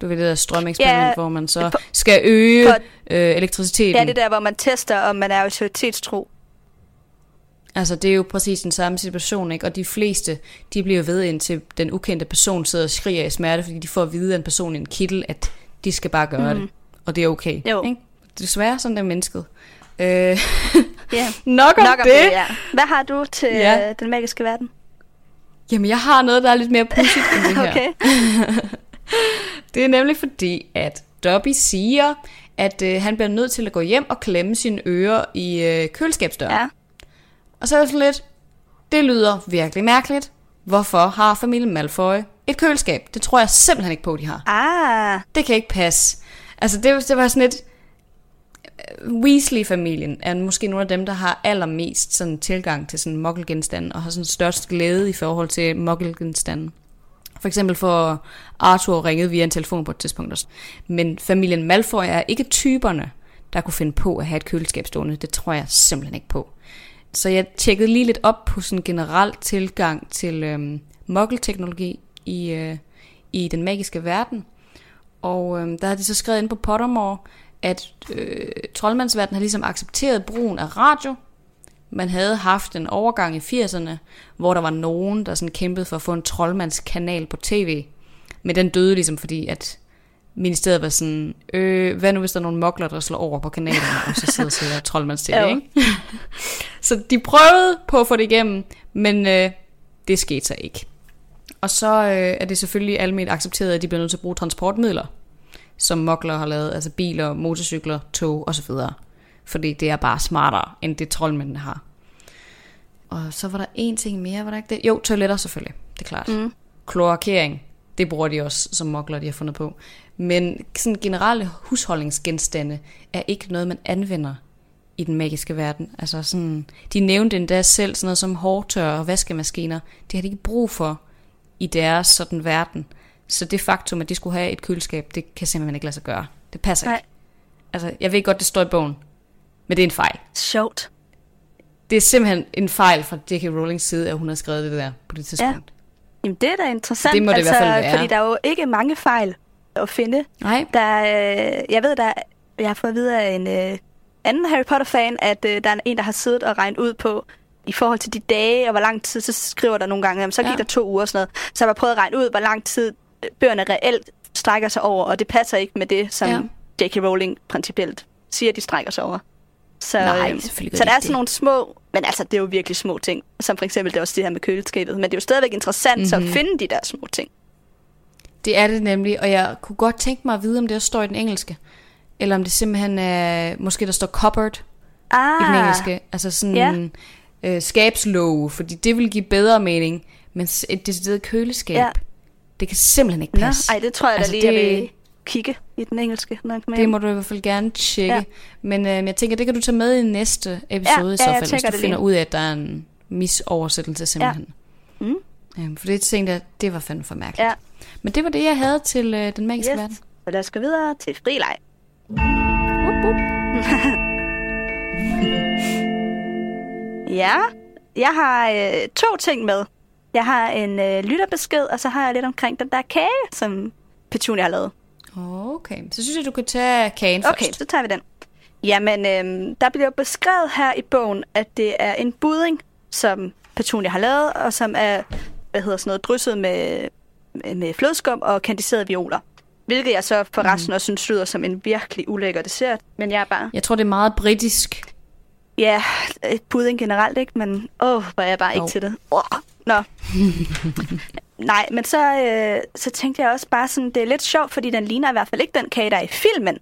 Du ved det der strømeksperiment, Ja, hvor man så for- skal øge for- øh, elektriciteten. Ja, det der, hvor man tester, om man er autoritetstro. Altså det er jo præcis den samme situation, ikke? Og de fleste, de bliver ved indtil den ukendte person sidder og skriger i smerte, fordi de får at vide af en person i en kittel, at de skal bare gøre mm. det. Og det er okay. Jo. Ikke? Desværre sådan er mennesket. Øh, Ja. (laughs) nok om Nok om det. det, ja. Hvad har du til Ja. ja. den magiske verden? Jamen, jeg har noget, der er lidt mere pudsigt end det her. (laughs) Okay. (laughs) Det er nemlig fordi, at Dobby siger, at øh, han bliver nødt til at gå hjem og klemme sine ører i øh, køleskabsdøren. Ja. Og så er jeg sådan lidt, det lyder virkelig mærkeligt. Hvorfor har familien Malfoy et køleskab? Det tror jeg simpelthen ikke på, de har. Ah, Det kan ikke passe. Altså, det, det var sådan lidt... Weasley-familien er måske nogle af dem, der har allermest sådan tilgang til sådan muggelgenstande, og har sådan størst glæde i forhold til muggelgenstande. For eksempel for Arthur ringet via en telefon på et tidspunkt. Også. Men familien Malfoy er ikke typerne, der kunne finde på at have et køleskab stående. Det tror jeg simpelthen ikke på. Så jeg tjekkede lige lidt op på sådan generel tilgang til øhm, muggle-teknologi i, øh, i den magiske verden. Og øhm, der har de så skrevet ind på Pottermore, at øh, troldmandsverdenen har ligesom accepteret brugen af radio. Man havde haft en overgang i 80'erne, hvor der var nogen, der sådan kæmpede for at få en troldmandskanal på tv. Men den døde ligesom, fordi at ministeriet var sådan, øh, hvad nu hvis der er nogle mokler, der slår over på kanalerne, og så sidder og ser troldmands tv, ikke? (laughs) så de prøvede på at få det igennem, men øh, det skete så ikke. Og så øh, er det selvfølgelig almindeligt accepteret, at de bliver nødt til at bruge transportmidler som mokler har lavet, altså biler, motorcykler, tog osv. Fordi det er bare smartere, end det troldmændene har. Og så var der en ting mere, var der ikke det? Jo, toiletter selvfølgelig, det er klart. Mm. Kloakering, det bruger de også som mokler, de har fundet på. Men sådan generelle husholdningsgenstande er ikke noget, man anvender i den magiske verden. Altså sådan, de nævnte endda selv sådan noget som hårtør og vaskemaskiner. Det har de ikke brug for i deres sådan verden. Så det faktum, at de skulle have et køleskab, det kan simpelthen ikke lade sig gøre. Det passer Nej. ikke. Altså, jeg ved godt, det står i bogen, men det er en fejl. Sjovt. Det er simpelthen en fejl fra J.K. Rowlings side, at hun har skrevet det der på det tidspunkt. Ja. Jamen, det er da interessant. Det må det altså, i hvert fald være. Fordi der er jo ikke mange fejl at finde. Nej. Der, øh, jeg ved, der, jeg har fået at vide af en øh, anden Harry Potter-fan, at øh, der er en, der har siddet og regnet ud på, i forhold til de dage, og hvor lang tid, så skriver der nogle gange, jamen, så gik ja. der to uger og sådan noget. Så jeg har prøvet at regne ud, hvor lang tid bøgerne reelt strækker sig over, og det passer ikke med det, som ja. J.K. Rowling principielt siger, de strækker sig over. Så, Nej, øhm, så der er sådan nogle små, men altså det er jo virkelig små ting, som for eksempel det er også det her med køleskabet, men det er jo stadigvæk interessant mm-hmm. at mhm. finde de der små ting. Det er det nemlig, og jeg kunne godt tænke mig at vide, om det også står i den engelske, eller om det simpelthen er, måske der står cupboard ah, i den ah. engelske, altså sådan ja. øh, skabslåge, fordi det vil give bedre mening, men et decideret køleskab, ja. Det kan simpelthen ikke passe. Nej, det tror jeg altså, da lige, det, jeg vil kigge i den engelske. Når jeg det må du i hvert fald gerne tjekke. Ja. Men øh, jeg tænker, det kan du tage med i næste episode ja, i så fald, hvis du finder lige. ud af, at der er en misoversættelse simpelthen. Ja. Mm. Øhm, for det tænkte jeg, det var fandme for mærkeligt. Ja. Men det var det, jeg havde til øh, den magiske yes. verden. Så lad os gå videre til frileg. (laughs) ja, jeg har øh, to ting med. Jeg har en øh, lytterbesked, og så har jeg lidt omkring den der kage, som Petunia har lavet. Okay, så synes jeg, du kan tage kagen okay, først. så tager vi den. Jamen, øh, der bliver beskrevet her i bogen, at det er en budding, som Petunia har lavet, og som er hvad hedder sådan noget, drysset med, med flødeskum og kandiserede violer. Hvilket jeg så for resten mm. også synes lyder som en virkelig ulækker dessert. Men jeg er bare... Jeg tror, det er meget britisk. Ja, pudding generelt, ikke? Men åh, hvor er jeg bare oh. ikke til det. Oh. Nå. (laughs) Nej, men så, øh, så tænkte jeg også bare sådan, det er lidt sjovt, fordi den ligner i hvert fald ikke den kage, der er i filmen.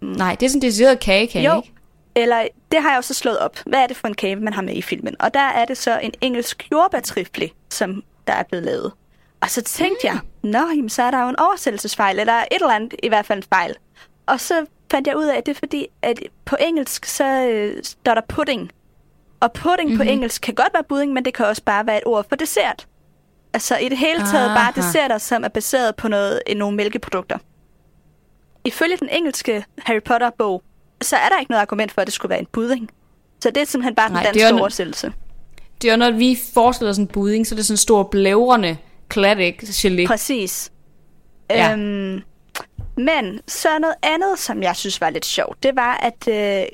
Nej, det er sådan en decideret kage, jo. ikke? Eller, det har jeg også slået op. Hvad er det for en kage, man har med i filmen? Og der er det så en engelsk jordbærtrifle, som der er blevet lavet. Og så tænkte mm. jeg, nå, jamen, så er der jo en oversættelsesfejl, eller et eller andet, i hvert fald en fejl. Og så fandt jeg ud af, at det er fordi, at på engelsk, så øh, står der pudding. Og pudding mm-hmm. på mhm. engelsk kan godt være budding, men det kan også bare være et ord for dessert. Altså i det hele taget Aha. bare desserter, som er baseret på noget, nogle mælkeprodukter. Ifølge den engelske Harry Potter-bog, så er der ikke noget argument for, at det skulle være en budding. Så det er simpelthen bare Nej, den danske oversættelse. Det er jo, når vi forestiller sådan en budding, så er det sådan en stor blævrende klat, gelé. Præcis. Ja. Øhm, men så noget andet, som jeg synes var lidt sjovt, det var, at øh,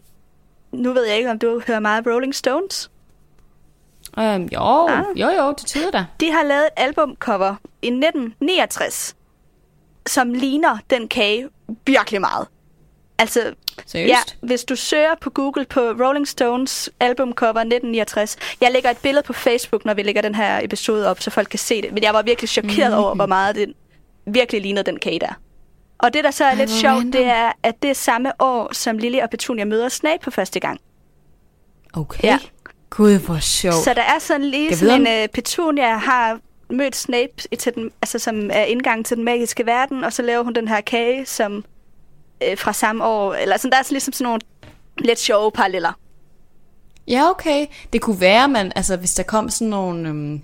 nu ved jeg ikke, om du hører meget Rolling Stones? Um, jo, ah. jo, jo, det tyder da. De har lavet et albumcover i 1969, som ligner den kage virkelig meget. Altså, Seriøst? ja, hvis du søger på Google på Rolling Stones albumcover 1969. Jeg lægger et billede på Facebook, når vi lægger den her episode op, så folk kan se det. Men jeg var virkelig chokeret mm. over, hvor meget det virkelig lignede den kage der. Og det, der så er lidt sjovt, det er, at det er samme år, som Lily og Petunia møder Snape på første gang. Okay. Ja. Gud, hvor sjovt. Så der er sådan lige sådan en, uh, Petunia har mødt Snape, til den, altså, som er indgang til den magiske verden, og så laver hun den her kage, som uh, fra samme år, eller sådan, der er ligesom sådan nogle lidt sjove paralleller. Ja, okay. Det kunne være, man, altså hvis der kom sådan nogle, øhm,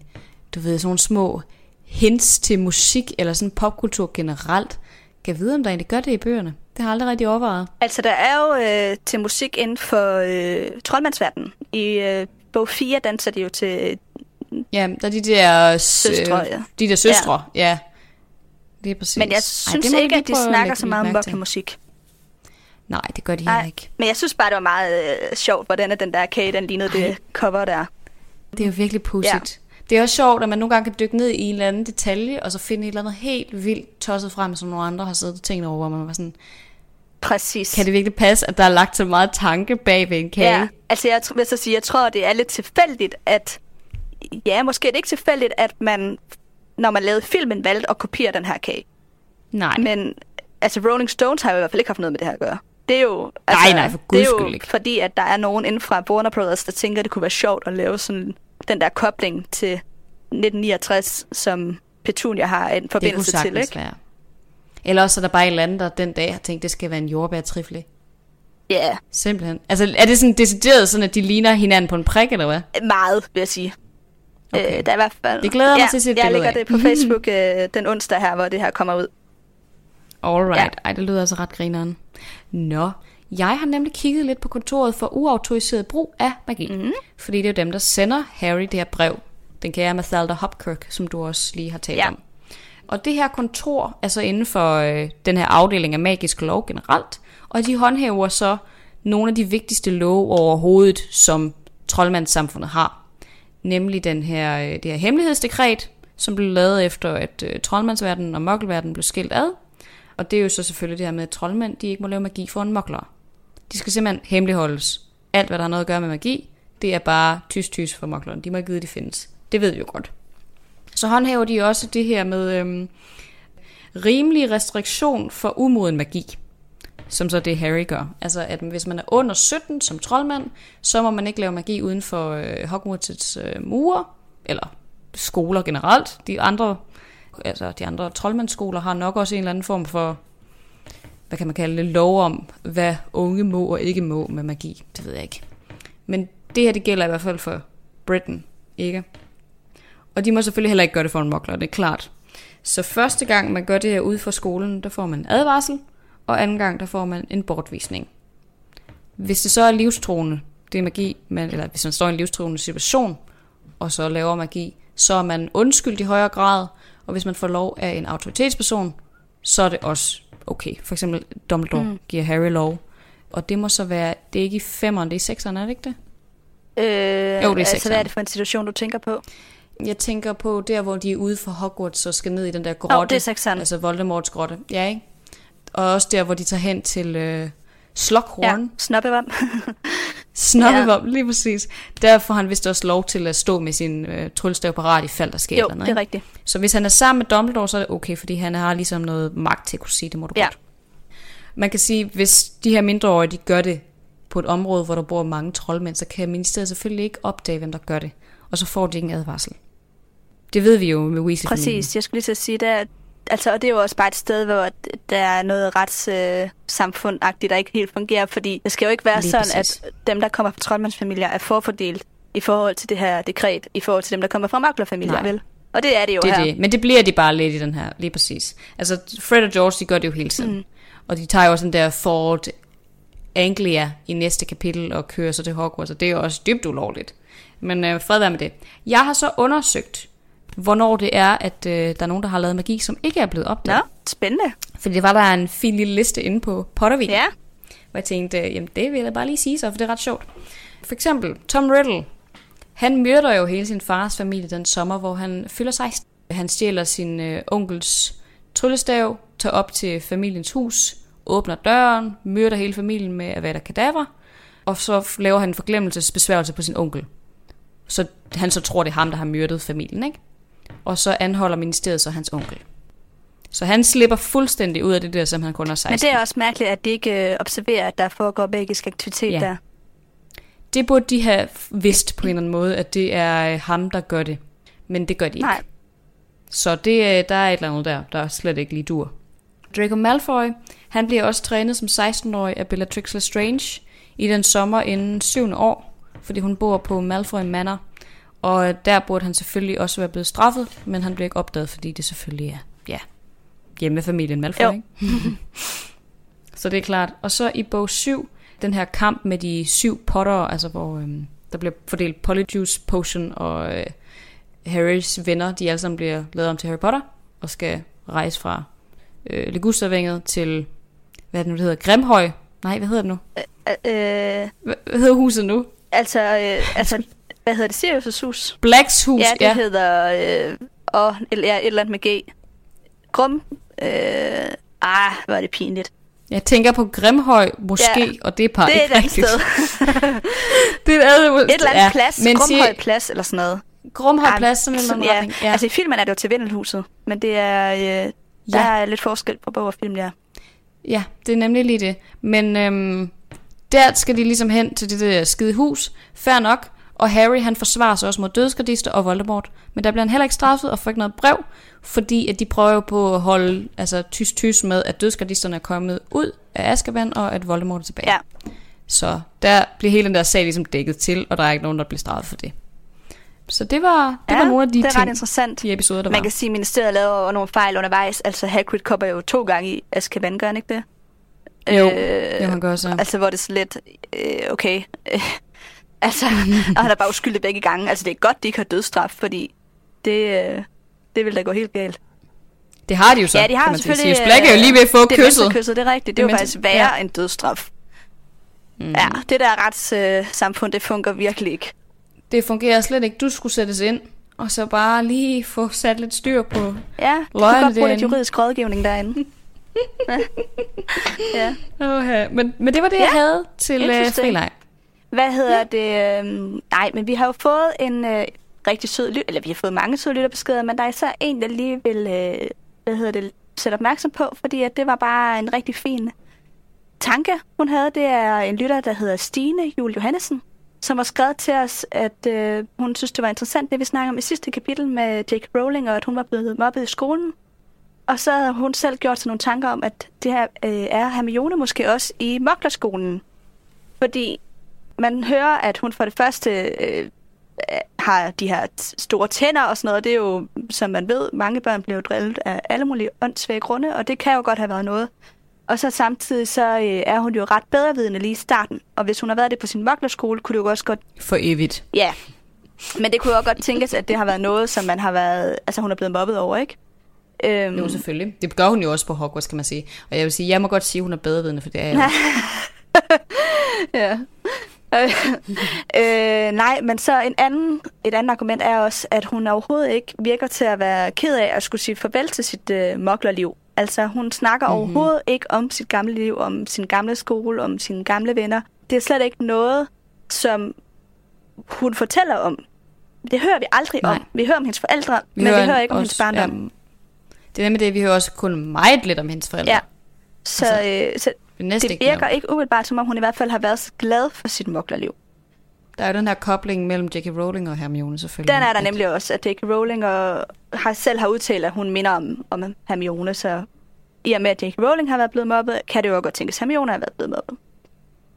du ved, sådan nogle små hints til musik, eller sådan popkultur generelt. Kan jeg vide, om der egentlig gør det i bøgerne? Det har jeg aldrig rigtig overvejet. Altså, der er jo øh, til musik inden for øh, troldmandsverdenen. I øh, bog 4 danser de jo til Ja, der er de der, Søstre, ja. de der søstre, ja. ja. Det er præcis. Men jeg synes Ej, ikke, at de snakker så meget om musik. Nej, det gør de heller ikke. Men jeg synes bare, det var meget øh, sjovt, hvordan den der kage, den lignede Ej. det cover der. Det er jo virkelig pudsigt. Ja. Det er også sjovt, at man nogle gange kan dykke ned i en eller anden detalje, og så finde et eller andet helt vildt tosset frem, som nogle andre har siddet og tænkt over, hvor man var sådan... Præcis. Kan det virkelig passe, at der er lagt så meget tanke bag ved en kage? Ja, altså jeg vil så sige, jeg tror, det er lidt tilfældigt, at... Ja, måske er det ikke tilfældigt, at man, når man lavede filmen, valgte at kopiere den her kage. Nej. Men altså Rolling Stones har jo i hvert fald ikke haft noget med det her at gøre. Det er jo, altså, nej, nej, for det er jo ikke. fordi, at der er nogen inden fra Warner Brothers, der tænker, at det kunne være sjovt at lave sådan den der kobling til 1969, som Petunia har en forbindelse det til. Ikke? Være. Eller også er der bare en eller anden, der den dag har tænkt, det skal være en jordbærtrifle. Ja. Yeah. Simpelthen. Altså, er det sådan decideret sådan, at de ligner hinanden på en prik, eller hvad? Meget, vil jeg sige. Okay. Øh, der er i hvert fald... Det glæder mig ja, til at se Jeg lægger det på (laughs) Facebook øh, den onsdag her, hvor det her kommer ud. Alright. Ja. Ej, det lyder altså ret grineren. Nå, jeg har nemlig kigget lidt på kontoret for uautoriseret brug af magi. Mm-hmm. Fordi det er jo dem, der sender Harry det her brev. Den kære Mathalda Hopkirk, som du også lige har talt ja. om. Og det her kontor er så inden for øh, den her afdeling af magisk lov generelt. Og de håndhæver så nogle af de vigtigste love overhovedet, som troldmandssamfundet har. Nemlig den her, øh, det her hemmelighedsdekret, som blev lavet efter, at øh, troldmandsverdenen og mokkelverdenen blev skilt ad. Og det er jo så selvfølgelig det her med, at troldmænd de ikke må lave magi for en mokler. De skal simpelthen hemmeligholdes. Alt, hvad der har noget at gøre med magi, det er bare tys-tys for moklerne. De må ikke vide, de findes. Det ved vi jo godt. Så håndhæver de også det her med øhm, rimelig restriktion for umoden magi. Som så det Harry gør. Altså, at hvis man er under 17 som troldmand, så må man ikke lave magi uden for øh, Hogwarts' øh, mure, eller skoler generelt. De andre, altså de andre troldmandsskoler har nok også en eller anden form for hvad kan man kalde det, lov om, hvad unge må og ikke må med magi. Det ved jeg ikke. Men det her, det gælder i hvert fald for Britain, ikke? Og de må selvfølgelig heller ikke gøre det for en mokler, det er klart. Så første gang man gør det her ude for skolen, der får man en advarsel, og anden gang, der får man en bortvisning. Hvis det så er livstruende, det er magi, man, eller hvis man står i en livstruende situation, og så laver magi, så er man undskyldt i højere grad, og hvis man får lov af en autoritetsperson, så er det også okay. For eksempel Dumbledore mm. giver Harry lov. Og det må så være, det er ikke i femeren, det er i sekseren, er det ikke det? Øh, jo, det er altså, hvad er det for en situation, du tænker på? Jeg tænker på der, hvor de er ude for Hogwarts og skal ned i den der grotte. Oh, det er sekseren. Altså Voldemorts grotte. Ja, ikke? Og også der, hvor de tager hen til øh, Slughorn. Ja, snobbevam. (laughs) snobbevam, ja. lige præcis. Der får han vist også lov til at stå med sin øh, tryllestav parat i fald, der sker jo, noget. det er rigtigt. Så hvis han er sammen med Dumbledore, så er det okay, fordi han har ligesom noget magt til at kunne sige, det må du ja. godt. Man kan sige, hvis de her mindreårige, de gør det på et område, hvor der bor mange troldmænd, så kan ministeriet selvfølgelig ikke opdage, hvem der gør det. Og så får de ingen advarsel. Det ved vi jo med Weasley. Præcis, jeg skulle lige til at sige, det altså, og det er jo også bare et sted, hvor der er noget retssamfundagtigt, øh, der ikke helt fungerer, fordi det skal jo ikke være lige sådan, præcis. at dem, der kommer fra troldmandsfamilier, er forfordelt i forhold til det her dekret, i forhold til dem, der kommer fra maklerfamilier, vel? Og det er det jo det er her. Det. Men det bliver de bare lidt i den her, lige præcis. Altså, Fred og George, de gør det jo hele tiden. Mm. Og de tager jo også den der Ford Anglia i næste kapitel og kører så til Hogwarts, og det er jo også dybt ulovligt. Men øh, fred være med det. Jeg har så undersøgt, hvornår det er, at øh, der er nogen, der har lavet magi, som ikke er blevet opdaget. Nå, spændende. Fordi det var der en fin lille liste inde på Pottervik. Ja. Hvor jeg tænkte, jamen det vil jeg bare lige sige så, for det er ret sjovt. For eksempel Tom Riddle. Han myrder jo hele sin fars familie den sommer, hvor han fylder 16. Han stjæler sin øh, onkels tryllestav, tager op til familiens hus, åbner døren, myrder hele familien med Avada Kedavra, og så laver han en forglemmelsesbesværgelse på sin onkel. Så han så tror, det er ham, der har myrdet familien, ikke? Og så anholder ministeriet så hans onkel. Så han slipper fuldstændig ud af det der, som han kun har 16. Men det er også mærkeligt, at de ikke øh, observerer, at der foregår magisk aktivitet ja. der. Det burde de have vidst på en eller anden måde, at det er øh, ham, der gør det. Men det gør de ikke. Nej. Så det, øh, der er et eller andet der, der slet ikke lige dur. Draco Malfoy, han bliver også trænet som 16-årig af Bellatrix Lestrange i den sommer inden syvende år, fordi hun bor på Malfoy Manor. Og der burde han selvfølgelig også være blevet straffet, men han bliver ikke opdaget, fordi det selvfølgelig er ja, hjemmefamilien Malfoy. Jo. Ikke? (laughs) så det er klart. Og så i bog 7, den her kamp med de syv potter, altså hvor øhm, der bliver fordelt Polyjuice Potion, og øh, Harrys venner, de alle sammen bliver lavet om til Harry Potter, og skal rejse fra øh, Ligustervænget til, hvad er det nu, det hedder, Grimhøj. Nej, hvad hedder det nu? Øh, Hvad, hvad hedder huset nu? altså, øh, altså, hvad hedder det? Sirius' hus? Blacks hus, Ja, det ja. hedder... Øh, og, eller, ja, et eller andet med G. Grum. Øh, ah, hvor er det pinligt. Jeg tænker på Grimhøj, måske, Ja, og det er bare det er ikke et rigtigt. sted. (laughs) det er et, andet, Et eller andet ja, plads. Men Grumhøj sig, plads eller sådan noget. Grumhøj Ah, plads, sådan en sådan, ja. Ja. Altså i filmen er det jo til Vindelhuset. Men det er... Øh, der Ja. er lidt forskel på bog og film, ja. Ja, det er nemlig lige det. Men øhm, der skal de ligesom hen til det der skide hus. Fair nok. Og Harry, han forsvarer sig også mod dødsgardister og Voldemort. Men der bliver han heller ikke straffet og får ikke noget brev, fordi at de prøver på at holde altså, tys-tys med, at dødsgardisterne er kommet ud af Azkaban, og at Voldemort er tilbage. Ja. Så der bliver hele den der sag ligesom dækket til, og der er ikke nogen, der bliver straffet for det. Så det var, det ja, var nogle af de det er ret ting, interessant. de episoder, der Man var. kan sige, at ministeriet laver nogle fejl undervejs. Altså Hagrid kommer jo to gange i Azkaban, gør han ikke det? Jo, Øh, jo, han gør så. Altså, hvor det er så lidt, øh, okay. Øh, altså, og han er bare uskyldig begge gange. Altså, det er godt, de ikke har dødsstraf, fordi det, øh, det vil da gå helt galt. Det har de jo så, ja, de har sige. selvfølgelig... Sirius Black er jo lige ved at få det er kysset. kysset, det er rigtigt. Det, Det er jo faktisk værre ja. end dødsstraf. Mm. Ja, det der retssamfund, øh, det fungerer virkelig ikke. Det fungerer slet ikke. Du skulle sættes ind, og så bare lige få sat lidt styr på. Ja, du kan godt bruge lidt juridisk rådgivning derinde. (laughs) ja. Okay. Men, men det var det, jeg Ja, havde til interesting. frileg. Hvad hedder ja. det? øhm, nej, men vi har jo fået en øh, rigtig sød lyt, eller vi har fået mange søde lytterbeskeder, men der er især en, der lige vil, øh, hvad hedder det, sætte opmærksom på, fordi at det var bare en rigtig fin tanke, hun havde. Det er en lytter, der hedder Stine Jul Johannesen, som har skrevet til os, at øh, hun synes, det var interessant, det vi snakkede om i sidste kapitel med J.K. Rowling, og at hun var blevet mobbet i skolen. Og så har hun selv gjort sig nogle tanker om, at det her øh, er Hermione måske også i Moklerskolen. Fordi man hører, at hun for det første øh, har de her store tænder og sådan noget. Det er jo, som man ved, mange børn bliver drillet af alle mulige åndssvage grunde, og det kan jo godt have været noget. Og så samtidig så øh, er hun jo ret bedrevidende lige i starten. Og hvis hun har været det på sin moklerskole, kunne det jo også godt... For evigt. Ja, men det kunne jo også godt tænkes, at det har været noget, som man har været... Altså hun er blevet mobbet over, ikke? Øhm, Jo, selvfølgelig. Det gør hun jo også på Hogwarts, kan man sige. Og jeg vil sige, jeg må godt sige, at hun er bedrevidende, for det er jeg (laughs) ja. Øh, øh, nej, men så en anden, et andet argument er også, at hun overhovedet ikke virker til at være ked af at skulle sige farvel til sit øh, moklerliv. Altså, hun snakker Mhm. mm-hmm. overhovedet ikke om sit gamle liv, om sin gamle skole, om sine gamle venner. Det er slet ikke noget, som hun fortæller om. Det hører vi aldrig Nej. om. Vi hører om hendes forældre, vi men vi hører ikke om hendes barndom. Ja, det er nemlig det, vi hører også kun meget lidt om hendes forældre. Ja. Så, Altså, øh, så Det, er virker ikke umiddelbart, som om hun i hvert fald har været så glad for sit moklerliv. Der er jo den her kobling mellem J.K. Rowling og Hermione, selvfølgelig. Den er der At- nemlig også, at J.K. Rowling og har selv har udtalt, at hun minder om, om Hermione, så i og med, at J.K. Rowling har været blevet mobbet, kan det jo godt tænkes, at Hermione har været blevet mobbet.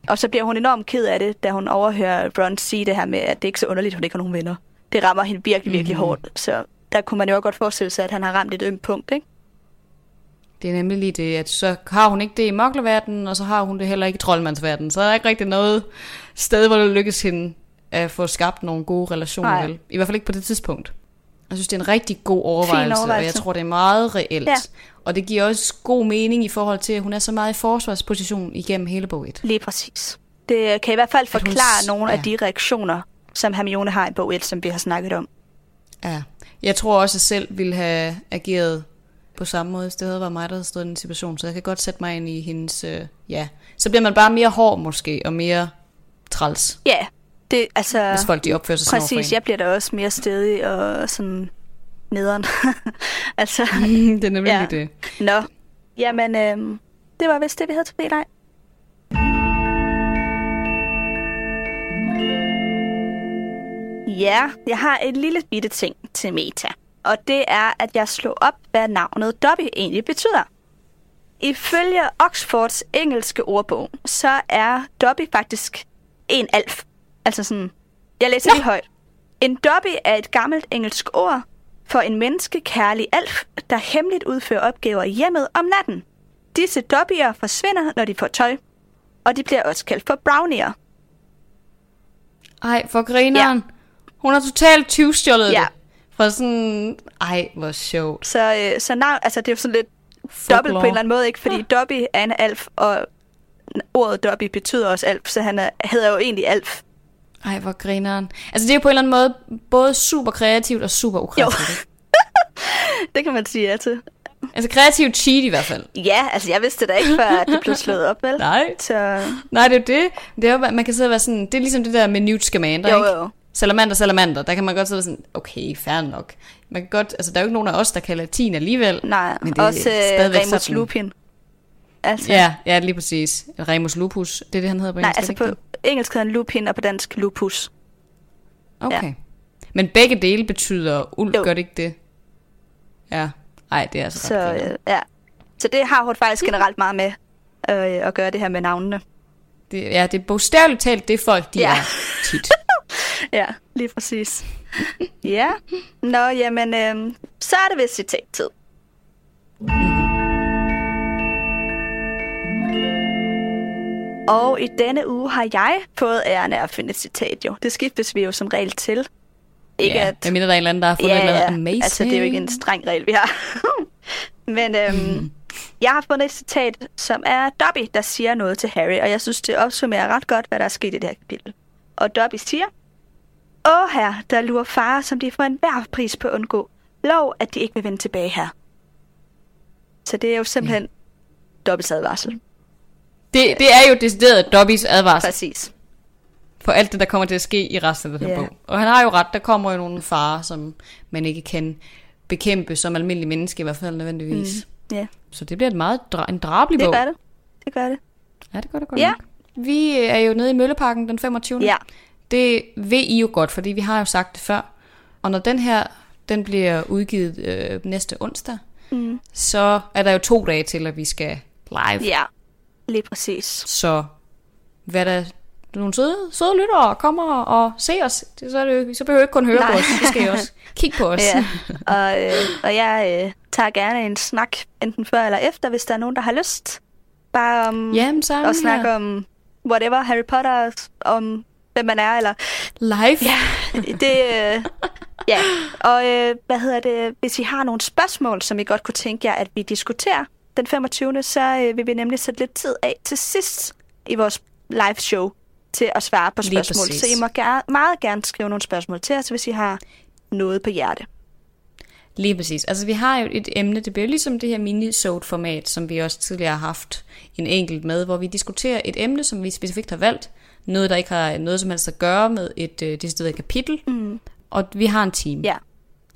Og så bliver hun enormt ked af det, da hun overhører Ron sige det her med, at det ikke er så underligt, at hun ikke har nogen venner. Det rammer hende virkelig, virkelig Mhm. mm-hmm. hårdt. Så der kunne man jo også godt forestille sig, at han har ramt et ømt punkt, ikke? Det er nemlig lige det, at så har hun ikke det i moklerverdenen, og så har hun det heller ikke i troldmandsverdenen. Så er der ikke rigtig noget sted, hvor det lykkes hende at få skabt nogle gode relationer. Nej. Vel? I hvert fald ikke på det tidspunkt. Jeg synes, det er en rigtig god overvejelse, og overvejelse. jeg tror, det er meget reelt. Ja. Og det giver også god mening i forhold til, at hun er så meget i forsvarsposition igennem hele bog 1. Lige præcis. Det kan i hvert fald hun forklare s- nogle ja. af de reaktioner, som Hermione har i bog 1, som vi har snakket om. Ja. Jeg tror også, at selv ville have ageret på samme måde, hvis det havde været mig, der havde stået i den situation. Så jeg kan godt sætte mig ind i hendes... Øh, ja. Så bliver man bare mere hård måske, og mere træls, Ja, det altså... hvis folk de opfører sig sådan Præcis, en. jeg bliver da også mere stedig og sådan nederen. (laughs) altså, det er nemlig Ja. det. nå. Jamen, øhm, det var vist det, vi havde til dig. Ja, jeg har et lille bitte ting til Meta. Og det er, at jeg slog op, hvad navnet Dobby egentlig betyder. ifølge Oxfords engelske ordbog, så er Dobby faktisk en alf. Altså sådan, jeg læser lige højt. En Dobby er et gammelt engelsk ord for en menneskekærlig alf, der hemmeligt udfører opgaver i hjemmet om natten. Disse Dobbyer forsvinder, når de får tøj, og de bliver også kaldt for brownier. Ej, for grineren. Ja. Hun har totalt 20 stjålet Ja. det. Fra sådan... Ej, hvor sjovt. Så, øh, så navn, altså det er jo sådan lidt dobbelt på en eller anden måde, ikke? Fordi Dobby er en alf, og ordet Dobby betyder også alf, så han er, hedder jo egentlig alf. Ej, hvor grineren. Altså, det er jo på en eller anden måde både super kreativt og super ukreativt. (laughs) Det kan man sige ja til. Altså, kreativt cheat i hvert fald. Ja, altså jeg vidste da ikke, før at det blev (laughs) slået op, vel? Nej. Så Nej, det er jo det. det er jo, man kan sidde og være sådan... Det er ligesom det der med Newt Scamander, jo, ikke? Salamander, salamander. Der kan man godt sidde sådan, okay, fair nok. Man kan godt, altså, der er jo ikke nogen af os, der kan latin alligevel. Nej, Men det er også øh, stadigvæk Remus sådan- Lupin. Altså, Ja, ja, lige præcis. Remus lupus, det er det, han hedder på nej, engelsk, altså er det på engelsk hedder han Lupin, og på dansk Lupus. Okay. ja. Men begge dele betyder ulv, Jo. gør det ikke det? Ja. Ej, det er altså Så, ret øh, ja. så det har hun faktisk generelt meget med øh, at gøre det her med navnene. det, ja, det er bogstaveligt talt det folk, de Ja. er tit. (laughs) (laughs) Ja, lige præcis. ja. Nå, jamen, øh, så er det vist citat-tid. Og i denne uge har jeg fået æren af at finde et citat, jo. Det skiftes vi jo som regel til. Ikke ja, at... jeg mener, der er en eller anden, der har fundet ja, noget ja. amazing. Altså, det er jo ikke en streng regel, vi har. (laughs) Men øhm, jeg har fundet et citat, som er Dobby, der siger noget til Harry, og jeg synes, det opsummerer ret godt, hvad der er sket i det her kapitel. Og Dobby siger, Åh her, der lurer far, som de får enhver pris på at undgå. Lov, at de ikke vil vende tilbage her. Så det er jo simpelthen ja. Dobbys advarsel. Det, det er jo decideret Dobbys advarsel Præcis. for alt det, der kommer til at ske i resten af den her Ja. bog. Og han har jo ret, der kommer jo nogle farer, som man ikke kan bekæmpe som almindelig menneske, i hvert fald nødvendigvis. Mm. Ja, Så det bliver et meget dra- en drabelig det bog. gør det. Det gør det. Ja, det gør det godt Ja. nok. Vi er jo nede i Mølleparken den 25. Ja. Det ved I jo godt, fordi vi har jo sagt det før. Og når den her, den bliver udgivet øh, næste onsdag, Mm. så er der jo to dage til, at vi skal live. Ja, lige præcis. Så hvad der nogle søde, søde lyttere kommer og se os, så, er det jo, så behøver I ikke kun høre Nej. på os, så skal I også (laughs) kigge på os. Ja, og, øh, og jeg øh, tager gerne en snak, enten før eller efter, hvis der er nogen, der har lyst. Bare om Jamen, at snakke om whatever, Harry Potter, om hvem man er, eller live. ja, det, øh, (laughs) ja. Og øh, hvad hedder det, hvis I har nogle spørgsmål, som I godt kunne tænke jer, at vi diskuterer den 25. så øh, vil vi nemlig sætte lidt tid af til sidst i vores live show til at svare på spørgsmål. Så I må ger- meget gerne skrive nogle spørgsmål til os, hvis I har noget på hjerte. Lige præcis. Altså, vi har jo et emne, det bliver ligesom det her mini format som vi også tidligere har haft en enkelt med, hvor vi diskuterer et emne, som vi specifikt har valgt. Noget, der ikke har noget som helst at gøre med et øh, decideret kapitel. Mm. Og vi har en team. Ja.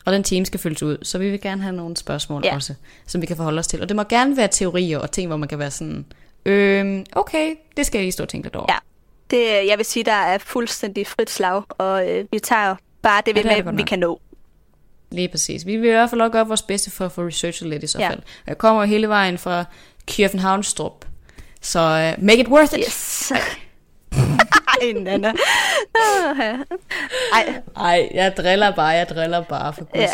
Og den team skal fyldes ud, så vi vil gerne have nogle spørgsmål Ja. også, som vi kan forholde os til. Og det må gerne være teorier og ting, hvor man kan være sådan, øhm, okay, det skal jeg lige stå og tænke lidt over. Ja. Det, jeg vil sige, der er fuldstændig frit slag, og øh, vi tager bare det, vi, Ja, det det med, godt vi kan nå. Lige præcis. Vi vil i hvert fald også gøre vores bedste for at få researchet lidt i så Ja. fald. Jeg kommer hele vejen fra Kjørfenhavnstrup. Så uh, make it worth it. Yes. (laughs) Ej, Nana. Ej, Ej, jeg driller bare, jeg driller bare for guds Ja.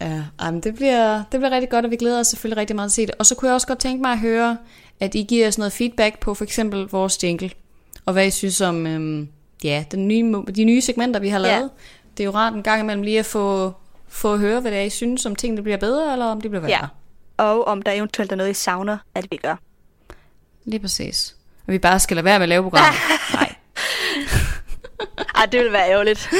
Ja, ej, men det bliver, det bliver rigtig godt, og vi glæder os selvfølgelig rigtig meget til at se det. Og så kunne jeg også godt tænke mig at høre, at I giver os noget feedback på for eksempel vores jingle, og hvad I synes om øhm, ja, den nye, de nye segmenter, vi har Ja. Det er jo rart en gang imellem lige at få, få at høre, hvad det er, I synes, om tingene bliver bedre, eller om det bliver værre. Ja. og om der eventuelt er noget, I savner, at vi gør. Lige præcis. Og vi bare skal lade være med at lave programmer. (laughs) Nej. (laughs) Ej, det ville være ærgerligt.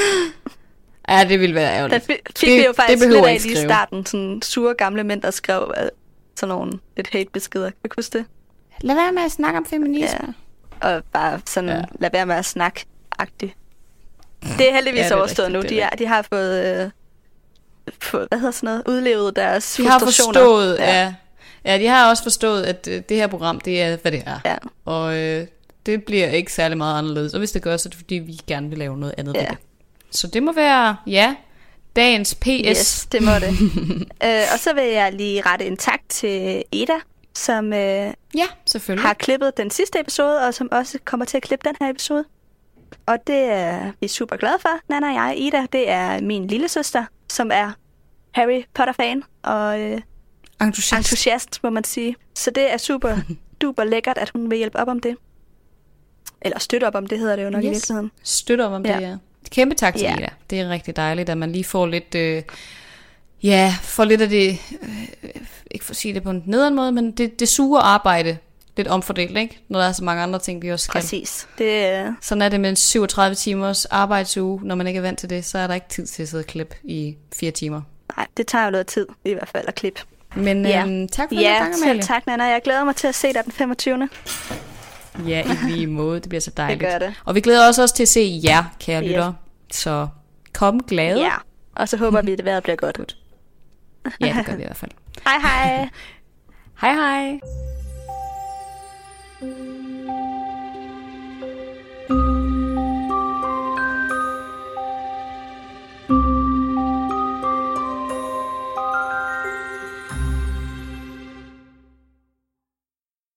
Ja, det ville være Der ærgerligt. fik fik Det- vi jo det faktisk behøver lidt I af lige i starten. Sådan sure gamle mænd, der skrev øh, sådan nogle lidt hate-beskeder. Kan du huske det? Lad være med at snakke om feminisme. Ja. Og bare sådan, Ja. ja. lad være med at snakke agtigt. Det er heldigvis Ja, det er overstået rigtigt, nu. De, er de har fået, øh, fået, hvad hedder sådan noget, udlevet deres De har frustrationer. forstået, ja. ja. Ja, de har også forstået, at øh, det her program, det er, hvad det er. Ja. Og øh, det bliver ikke særlig meget anderledes. Og hvis det gør, så er det fordi, vi gerne vil lave noget andet Ja. ved det. Så det må være, ja, Dagens PS. Yes, det må det. (laughs) øh, og så vil jeg lige rette en tak til Eda, som øh, Ja, selvfølgelig. har klippet den sidste episode, og som også kommer til at klippe den her episode. Og det er vi super glade for, Nana og jeg. Ida, det er min lille søster, som er Harry Potter-fan og øh, Entusiast. entusiast, må man sige. Så det er super (laughs) duper lækkert, at hun vil hjælpe op om det. Eller støtte op om det, hedder det jo nok yes. i virkeligheden. Støtter om Ja. det, ja. Kæmpe tak til Ja. Ida. Det er rigtig dejligt, at man lige får lidt... Øh, ja, får lidt af det... Øh, ikke for at sige det på en nederen måde, men det, det sure arbejde lidt omfordelt, ikke? Når der er så mange andre ting, vi også skal. Præcis. Det, øh, Sådan er det med en 37 timers arbejdsuge. Når man ikke er vant til det, så er der ikke tid til at sidde og klippe i fire timer. nej, det tager jo noget tid, i hvert fald, at klippe. Men Ja. øhm, tak for Ja, den gang, Amalie. tak, Nana. Jeg glæder mig til at se dig den 25. Ja, i lige måde. Det bliver så (laughs) dejligt. gør det. Og vi glæder os også til at se jer, kære Yes. lyttere. Så kom glade. Ja. Og så håber vi, at det vejret bliver godt. ja, det gør vi i (laughs) hvert fald. Hej hej. Hej hej. Mm-hmm.